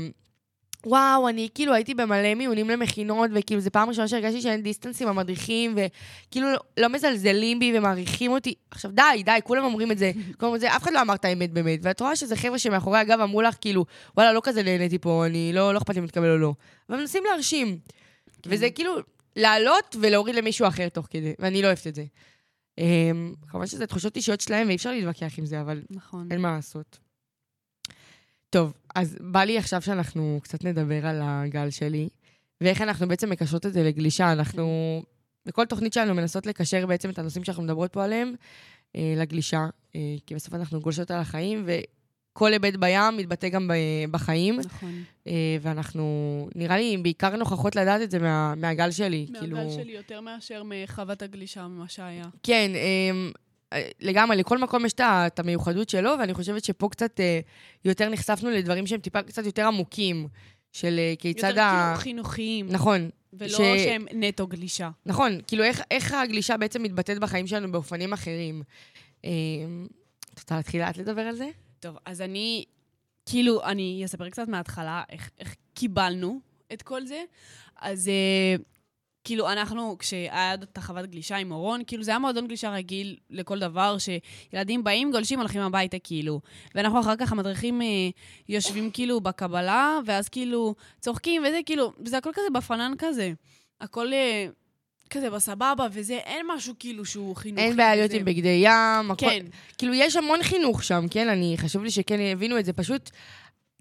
וואו, אני כאילו הייתי במלא מיונים למכינות, וכאילו זו פעם ראשונה שהרגשתי שאין דיסטנס עם המדריכים, וכאילו לא, מזלזלים בי ומעריכים אותי. עכשיו, די, די, כולם אומרים את זה, כולם אומרים את זה, אף אחד לא אמר את האמת באמת. ואת רואה שזה חבר'ה שמאחורי הגב אמרו לך, כאילו, וואלה, לא כזה נהניתי פה, אני לא, לא אכפת לי אם תקבל או לא. אבל מנסים להרשים. וזה כאילו לעלות ולהוריד למישהו אחר תוך כדי, ואני לא אוהבת את זה. אמ, כמובן שזה תחושות אישיות שלהם, ואי אפשר להתווכח עם זה, אבל נכון. אין מה לעשות. טוב, אז בא לי עכשיו שאנחנו קצת נדבר על הגל שלי, ואיך אנחנו בעצם מקשרות את זה לגלישה. אנחנו, בכל תוכנית שלנו מנסות לקשר בעצם את הנושאים שאנחנו מדברות פה עליהם אה, לגלישה, אה, כי בסוף אנחנו גולשות על החיים, וכל היבט בים מתבטא גם ב- בחיים, נכון. אה, ואנחנו, נראה לי, בעיקר נוכחות לדעת את זה מה, מהגל שלי. כאילו- מהגל שלי יותר מאשר מחוות הגלישה ממה שהיה. כן, אה, לגמרי, לכל מקום יש את המיוחדות שלו, ואני חושבת שפה קצת אה, יותר נחשפנו לדברים שהם טיפה קצת יותר עמוקים, של אה, כיצד יותר ה... כאילו חינוכיים, נכון, ולא ש- שהם נטו גלישה. נכון, כאילו איך, איך הגלישה בעצם מתבטאת בחיים שלנו באופנים אחרים. את רוצה להתחיל לאט לדבר על זה? טוב, אז אני, כאילו, אני אספר קצת מההתחלה איך, איך קיבלנו את כל זה. אז אה, כאילו, אנחנו, כשהיה את החוות גלישה עם אורון, כאילו, זה היה מועדון גלישה רגיל לכל דבר, שילדים באים, גולשים, הולכים הביתה, כאילו. ואנחנו אחר כך, המדריכים אה, יושבים כאילו בקבלה, ואז כאילו צוחקים וזה, כאילו, זה הכל כזה בפנן כזה. הכל אה, כזה בסבבה, וזה, אין משהו כאילו שהוא חינוכי. אין בעיה להיות. עם בגדי ים, הכל... כן, כאילו, יש המון חינוך שם, כן? אני, חשוב לי שכן הבינו את זה, פשוט...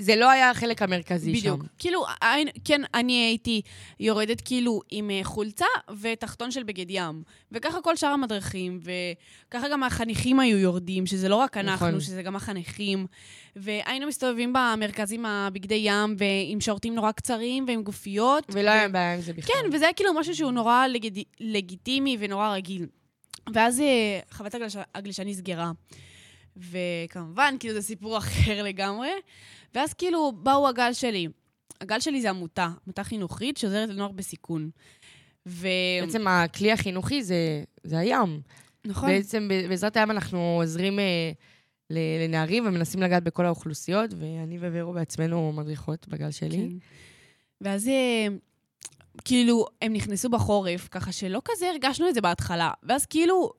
זה לא היה החלק המרכזי בדיוק. שם. כאילו, אין- כן, אני הייתי יורדת כאילו עם אה, חולצה ותחתון של בגד ים. וככה כל שאר המדריכים, וככה גם החניכים היו יורדים, שזה לא רק אנחנו, נכון. שזה גם החניכים. והיינו מסתובבים במרכז עם הבגדי ים, ועם שורטים נורא קצרים, ועם גופיות. ולא היה בעיה עם זה בכלל. כן, וזה היה כאילו משהו שהוא נורא לגיד... לגיטימי ונורא רגיל. ואז אה, חוות הגלישה, הגלישה נסגרה. וכמובן, כאילו זה סיפור אחר לגמרי. ואז כאילו באו הגל שלי. הגל שלי זה עמותה, עמותה חינוכית שעוזרת לנוער בסיכון. ו... בעצם הכלי החינוכי זה, זה הים. נכון. בעצם בעזרת הים אנחנו עוזרים אה, לנערים ומנסים לגעת בכל האוכלוסיות, ואני ווירו בעצמנו מדריכות בגל שלי. כן. ואז אה, כאילו, הם נכנסו בחורף, ככה שלא כזה הרגשנו את זה בהתחלה. ואז כאילו,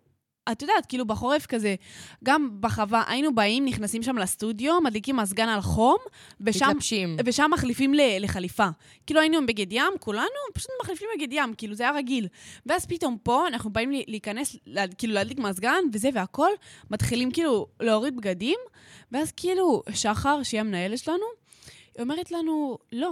את יודעת, כאילו בחורף כזה, גם בחווה, היינו באים, נכנסים שם לסטודיו, מדליקים מזגן על חום, ושם, מתלבשים. ושם מחליפים ל- לחליפה. כאילו היינו עם בגד ים, כולנו פשוט מחליפים בגד ים, כאילו זה היה רגיל. ואז פתאום פה אנחנו באים להיכנס, לה- כאילו להדליק מזגן וזה והכל, מתחילים כאילו להוריד בגדים, ואז כאילו שחר, שהיא המנהלת שלנו, היא אומרת לנו, לא.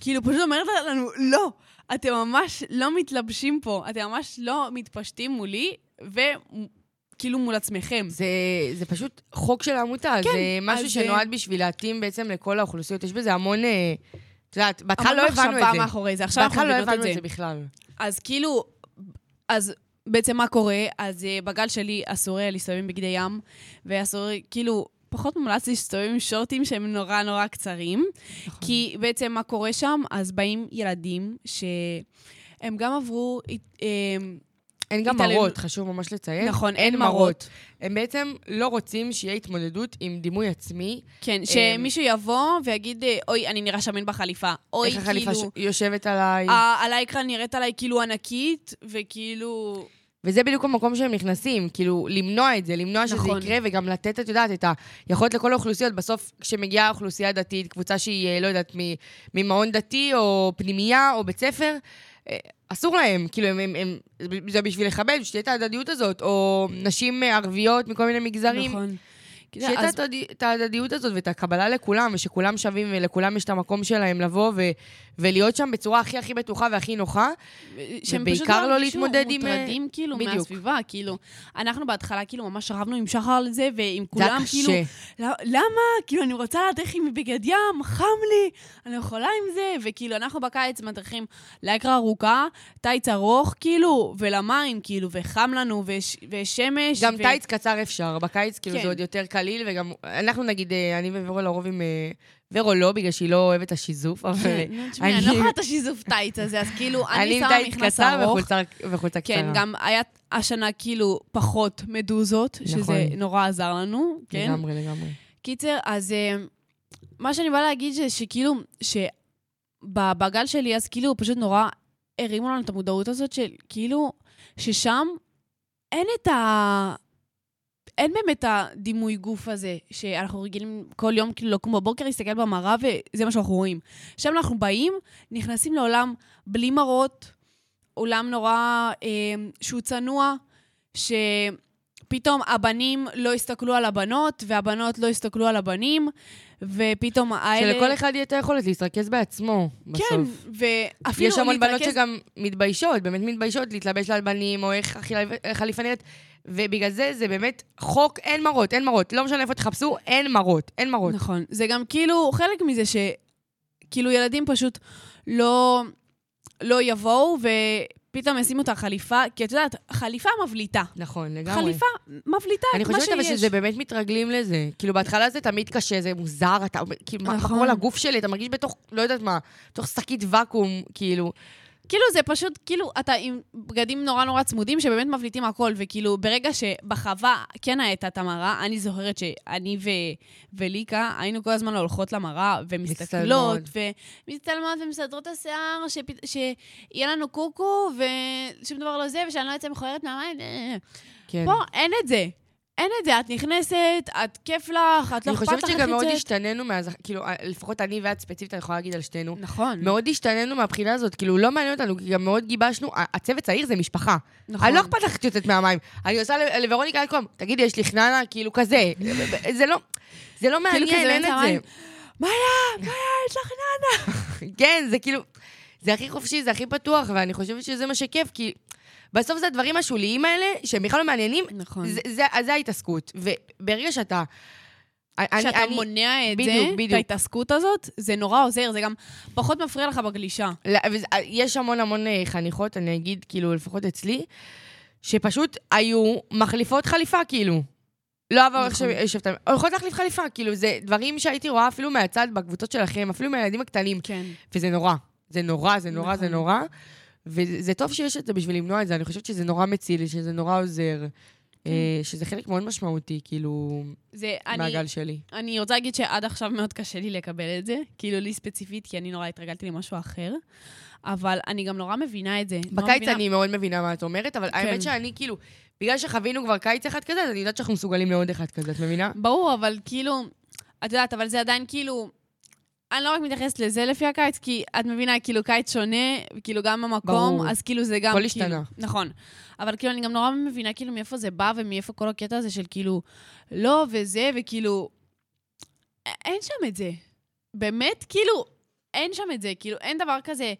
כאילו פשוט אומרת לנו, לא, אתם ממש לא מתלבשים פה, אתם ממש לא מתפשטים מולי, וכאילו מול עצמכם. זה, זה פשוט חוק של העמותה, כן, זה משהו אז, שנועד בשביל להתאים בעצם לכל האוכלוסיות. יש בזה המון, אה, את יודעת, בהתחלה המון לא הבנו מחשבה את זה. מאחורי זה, עכשיו אנחנו בהתחלה לא מבינות את הבנו זה. את זה בכלל. אז כאילו, אז בעצם מה קורה? אז uh, בגל שלי אסור היה להסתובב בגדי ים, ואסור, כאילו, פחות מומלץ להסתובב עם שורטים שהם נורא נורא קצרים. נכון. כי בעצם מה קורה שם? אז באים ילדים שהם גם עברו, אה, אין גם התעללות. מראות, חשוב ממש לציין. נכון, אין מראות. הם בעצם לא רוצים שיהיה התמודדות עם דימוי עצמי. כן, שמישהו יבוא ויגיד, אה, אוי, אני נראה שמן בחליפה. אוי, איך החליפה כאילו... ש- יושבת עליי. ה- על האקרן נראית עליי כאילו ענקית, וכאילו... וזה בדיוק המקום שהם נכנסים, כאילו, למנוע את זה, למנוע שזה נכון. יקרה, וגם לתת, את יודעת, את היכולת לכל האוכלוסיות. בסוף, כשמגיעה אוכלוסייה דתית, קבוצה שהיא, אה, לא יודעת, ממעון דתי, או פנימייה, או בית ספר, אה, אסור להם, כאילו, הם, הם, הם, זה בשביל לכבד, שתהיה את ההדדיות הזאת, או נשים אה, ערביות מכל מיני מגזרים. נכון. שיהיה אז- את ההדדי- את ההדדיות הזאת ואת הקבלה לכולם, ושכולם שווים ולכולם יש את המקום שלהם לבוא ו- ולהיות שם בצורה הכי הכי בטוחה והכי נוחה. שהם ובעיקר לא ירגישו להתמודד עם, אה, מוטרדים כאילו בדיוק. מהסביבה, כאילו. אנחנו בהתחלה כאילו ממש רבנו עם שחר על זה, ועם כולם. כאילו... "לא- למה? כאילו, אני רוצה להדריך עם בגד ים, חם לי, אני לא יכולה עם זה, וכאילו, אנחנו בקיץ מדריכים לאקרה ארוכה, טייץ ארוך, כאילו, ולמים, כאילו, וחם לנו, וש- ושמש. גם ו- טייץ קצר אפשר, בקיץ כאילו כן. זה עוד יותר קליל, וגם אנחנו נגיד, אה, אני וורו לרוב עם... אה, ורו לא, בגלל שהיא לא אוהבת את השיזוף, אבל כן, תשמעי, אני לא יכולה את השיזוף טייץ הזה, אז כאילו, אני אני עם שמה טייץ מכנס קצר ארוך. וחולצה- וחולצה קצרה. כן, גם היה השנה כאילו פחות מדוזות, שזה נכון. נורא עזר לנו, כן? לגמרי, לגמרי. קיצר, אז אה, מה שאני באה להגיד זה שכאילו, שבגל שלי, אז כאילו פשוט נורא הרימו לנו את המודעות הזאת של כאילו, ששם אין את ה... אין באמת הדימוי גוף הזה, שאנחנו רגילים כל יום כאילו לקום בבוקר, להסתכל במראה וזה מה שאנחנו רואים. עכשיו אנחנו באים, נכנסים לעולם בלי מראות, עולם נורא אה, שהוא צנוע, שפתאום הבנים לא הסתכלו על הבנות, והבנות לא הסתכלו על הבנים, ופתאום האלה... שלכל אחד יהיה את היכולת להתרכז בעצמו, בסוף. כן, ואפילו יש המון בנות להתרכז- שגם מתביישות, באמת מתביישות להתלבש על בנים, או איך החליפה נראית, ובגלל זה זה באמת חוק, אין מראות, אין מראות. לא משנה איפה תחפשו, אין מראות, אין מראות. נכון. זה גם כאילו חלק מזה שכאילו ילדים פשוט לא, לא יבואו ופתאום ישימו את החליפה, כי את יודעת, חליפה מבליטה. נכון, לגמרי. חליפה מבליטה אני את מה חושבת אבל שיש. שזה באמת מתרגלים לזה. כאילו, בהתחלה זה תמיד קשה, זה מוזר, אתה אומר, כאילו, מה מה נכון. קורה לגוף שלי? אתה מרגיש בתוך, לא יודעת מה, בתוך שקית ואקום, כאילו. כאילו זה פשוט, כאילו, אתה עם בגדים נורא נורא צמודים שבאמת מבליטים הכל, וכאילו, ברגע שבחווה כן הייתה את המראה, אני זוכרת שאני ו... וליקה היינו כל הזמן הולכות למראה ומסתכלות, ומצטלמות ומסדרות את השיער, שפ... שיהיה לנו קוקו, ושום דבר לא זה, ושאני לא אצא מכוערת מהמים. כן. פה אין את זה. אין את זה, את נכנסת, את כיף לך, את לא אני אכפת לך חושבת איך שגם מאוד. השתננו מאז, כאילו, לפחות אני ואת ספציפית, אני יכולה להגיד על שתינו. נכון, מאוד השתננו מהבחינה הזאת, כאילו, לא מעניין אותנו, כי גם מאוד גיבשנו, הצוות צעיר זה משפחה. נכון. אני לא אכפת לך יוצאת מהמים. אני עושה לוורוניקה אלקום, תגידי, יש לי חננה, כאילו כזה. זה לא, זה לא כאילו מעניין, אין את זה. מאיה, מאיה, יש לך כן, זה כאילו, זה הכי חופשי, זה הכי פתוח, ואני חושבת שזה מה שכיף, כי בסוף זה הדברים השוליים האלה, שהם בכלל לא מעניינים, נכון. זה, זה, אז זה ההתעסקות. וברגע שאתה... כשאתה אני- מונע את בדיוק, זה, את בדיוק. ההתעסקות הזאת, זה נורא עוזר, זה גם פחות מפריע לך בגלישה. וזה- יש המון המון אה, חניכות, אני אגיד, כאילו, לפחות אצלי, שפשוט היו מחליפות חליפה, כאילו. לא עבר איך נכון. שישבתם, הולכות להחליף חליפה, כאילו, זה דברים שהייתי רואה אפילו מהצד בקבוצות שלכם, אפילו מהילדים הקטנים, כן. וזה נורא. זה נורא, זה נורא, זה נכון. נורא. וזה טוב שיש את זה בשביל למנוע את זה, אני חושבת שזה נורא מציל, שזה נורא עוזר. כן. אה, שזה חלק מאוד משמעותי, כאילו, זה, אני, מהגל שלי. אני רוצה להגיד שעד עכשיו מאוד קשה לי לקבל את זה, כאילו לי ספציפית, כי אני נורא התרגלתי למשהו אחר, אבל אני גם נורא מבינה את זה. בקיץ מבינה- אני מאוד מבינה מה את אומרת, אבל כן. האמת שאני כאילו, בגלל שחווינו כבר קיץ אחד כזה, אז אני יודעת שאנחנו מסוגלים לעוד אחד כזה, את מבינה? ברור, אבל כאילו, את יודעת, אבל זה עדיין כאילו... אני לא רק מתייחסת לזה לפי הקיץ, כי את מבינה, כאילו קיץ שונה, כאילו גם המקום, ברור. אז כאילו זה גם... הכל כאילו, השתנה. נכון. אבל כאילו, אני גם נורא מבינה כאילו מאיפה זה בא ומאיפה כל הקטע הזה של כאילו, לא וזה, וכאילו... אין שם את זה. באמת, כאילו, אין שם את זה. כאילו, אין דבר כזה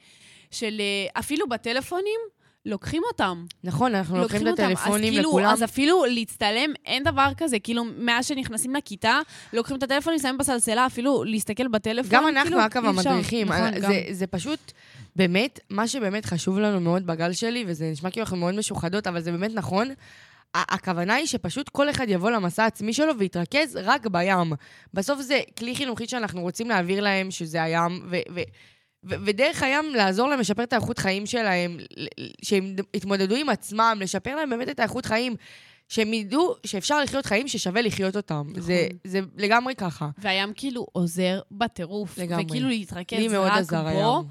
של... אה, אפילו בטלפונים, לוקחים אותם. נכון, אנחנו לוקחים את אותם. הטלפונים אז כאילו, לכולם. אז אפילו להצטלם, אין דבר כזה. כאילו, מאז שנכנסים לכיתה, לוקחים את הטלפונים, שמים בסלסלה, אפילו להסתכל בטלפון, גם אנחנו, כאילו, אגב. המדריכים. נכון, זה- גם. זה פשוט, באמת, מה שבאמת חשוב לנו מאוד בגל שלי, וזה נשמע כאילו אנחנו מאוד משוחדות, אבל זה באמת נכון, הכוונה היא שפשוט כל אחד יבוא למסע העצמי שלו ויתרכז רק בים. בסוף זה כלי חינוכי שאנחנו רוצים להעביר להם, שזה הים. ו- ו- ודרך הים לעזור להם לשפר את האיכות חיים שלהם, שהם יתמודדו עם עצמם, לשפר להם באמת את האיכות חיים, שהם ידעו שאפשר לחיות חיים ששווה לחיות אותם. נכון. זה, זה לגמרי ככה. והים כאילו עוזר בטירוף. לגמרי. וכאילו להתרכז לי מאוד רק עזר בו, הים.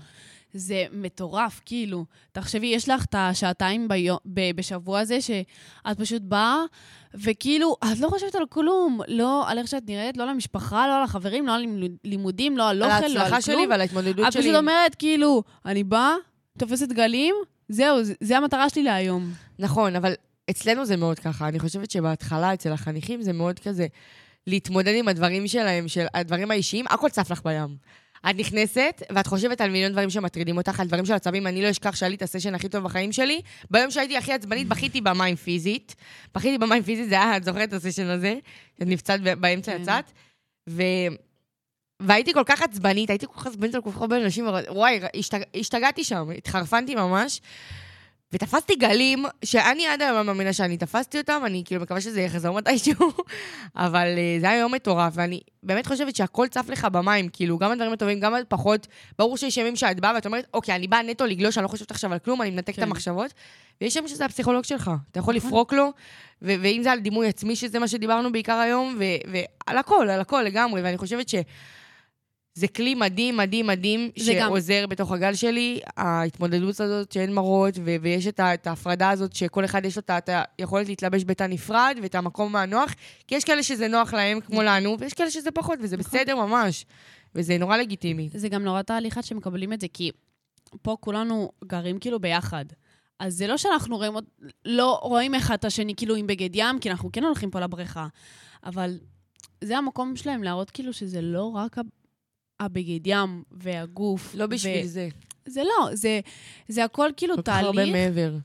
זה מטורף, כאילו. תחשבי, יש לך את השעתיים ביו, ב, בשבוע הזה, שאת פשוט באה, וכאילו, את לא חושבת על כלום. לא על איך שאת נראית, לא על המשפחה, לא על החברים, לא על לימוד- לימודים, לא על על אוכל, לא על ההצלחה כלום. שלי ועל ההתמודדות את שלי. פשוט אומרת, כאילו, אני באה, תופסת גלים, זהו, זה, זה המטרה שלי להיום. נכון, אבל אצלנו זה מאוד ככה. אני חושבת שבהתחלה, אצל החניכים, זה מאוד כזה להתמודד עם הדברים שלהם, של הדברים האישיים, הכל צף לך בים. את נכנסת, ואת חושבת על מיליון דברים שמטרידים אותך, על דברים של עצבים. אני לא אשכח שהיה לי את הסשן הכי טוב בחיים שלי. ביום שהייתי הכי עצבנית, בכיתי במים פיזית. בכיתי במים פיזית, זה היה, את זוכרת את הסשן הזה? את נפצעת באמצע כן. יצאת. ו... והייתי כל כך עצבנית, הייתי כל כך עצבנית על כל כך הרבה אנשים, וואי, השתג... השתגעתי שם, התחרפנתי ממש. ותפסתי גלים, שאני עד היום מאמינה שאני תפסתי אותם, אני כאילו מקווה שזה יחזור מתישהו, אבל uh, זה היה יום מטורף, ואני באמת חושבת שהכל צף לך במים, כאילו, גם הדברים הטובים, גם הפחות. ברור שיש ימים שאת באה ואת אומרת, אוקיי, אני באה נטו לגלוש, אני לא חושבת עכשיו על כלום, אני מנתק את כן. המחשבות, ויש ימים שזה הפסיכולוג שלך, אתה יכול לפרוק לו, ו- ואם זה על דימוי עצמי, שזה מה שדיברנו בעיקר היום, ועל הכל, על הכל לגמרי, ואני חושבת ש... זה כלי מדהים, מדהים, מדהים, זה גם- שעוזר בתוך הגל שלי, ההתמודדות הזאת שאין מראות, ו- ויש את, ה- את ההפרדה הזאת שכל אחד יש לו את היכולת להתלבש בתא נפרד ואת המקום הנוח, כי יש כאלה שזה נוח להם כמו לנו, ויש כאלה שזה פחות, וזה בסדר ממש, וזה נורא לגיטימי. זה גם נורא תהליך עד שמקבלים את זה, כי פה כולנו גרים כאילו ביחד. אז זה לא שאנחנו רואים, לא רואים אחד את השני כאילו עם בגד ים, כי אנחנו כן הולכים פה לבריכה. אבל זה המקום שלהם להראות כאילו שזה לא רק הבגד ים והגוף. לא בשביל ו- זה, זה לא, זה, זה הכל כאילו כל כך הרבה תהליך, מעבר.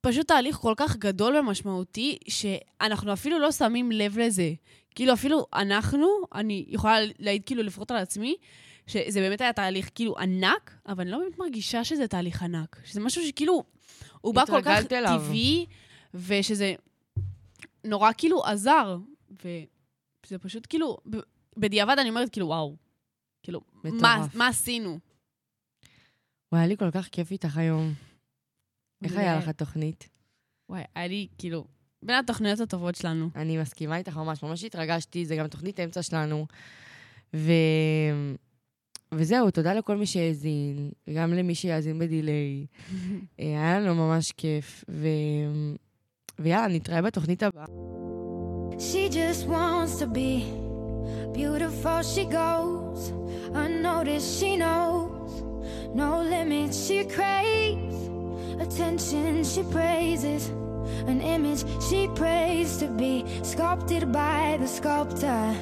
פשוט תהליך כל כך גדול ומשמעותי, שאנחנו אפילו לא שמים לב לזה. כאילו, אפילו אנחנו, אני יכולה להעיד כאילו לפחות על עצמי, שזה באמת היה תהליך כאילו ענק, אבל אני לא באמת מרגישה שזה תהליך ענק. שזה משהו שכאילו, הוא בא כל כך אליו. טבעי, ושזה נורא כאילו עזר. וזה פשוט כאילו, בדיעבד אני אומרת כאילו, וואו. כאילו, מה, מטורף. מה עשינו? וואי, היה לי כל כך כיף איתך היום. איך היה לך התוכנית? וואי, היה לי כאילו, בין התוכניות הטובות שלנו. אני מסכימה איתך ממש, ממש התרגשתי, זה גם תוכנית אמצע שלנו. ו... וזהו, תודה לכל מי שהאזין, וגם למי שיאזין בדיליי. אה, היה לנו ממש כיף, ו... ויאללה, נתראה בתוכנית הבאה. She just wants to be beautiful. She goes unnoticed. She knows no limits. She craves attention. She praises an image. She prays to be sculpted by the sculptor.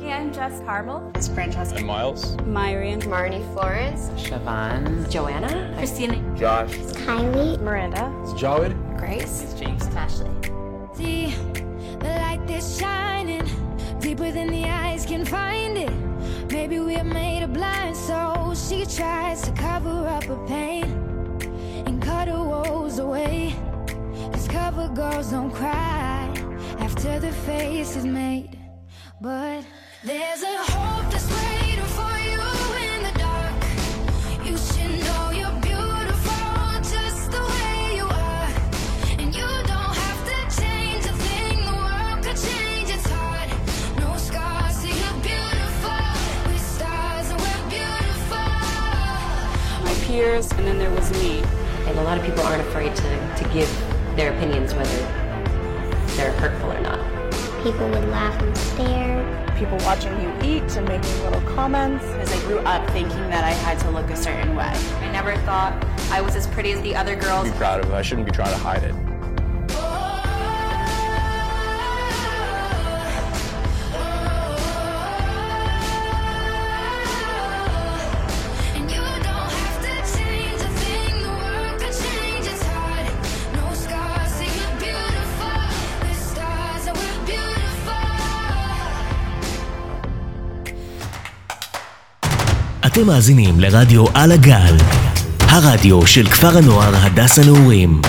Hey, I'm Jess Carmel. It's Francesca. And Miles. Myrian. Marnie Florence. Siobhan, Joanna. Christina. Josh. Kylie. Miranda. It's Jawed. Grace. It's James, Ashley. See the light that's shining deeper than the eyes can find it. Maybe we're made of blind, so she tries to cover up her pain and cut her woes away. Cause cover girls don't cry after the face is made. But there's a hope that's peers, and then there was me. And a lot of people aren't afraid to, to give their opinions, whether they're hurtful or not. People would laugh and stare. People watching you eat and making little comments. As I grew up thinking that I had to look a certain way. I never thought I was as pretty as the other girls. Be proud of it. I shouldn't be trying to hide it. אתם מאזינים לרדיו על הגל, הרדיו של כפר הנוער הדס הנעורים.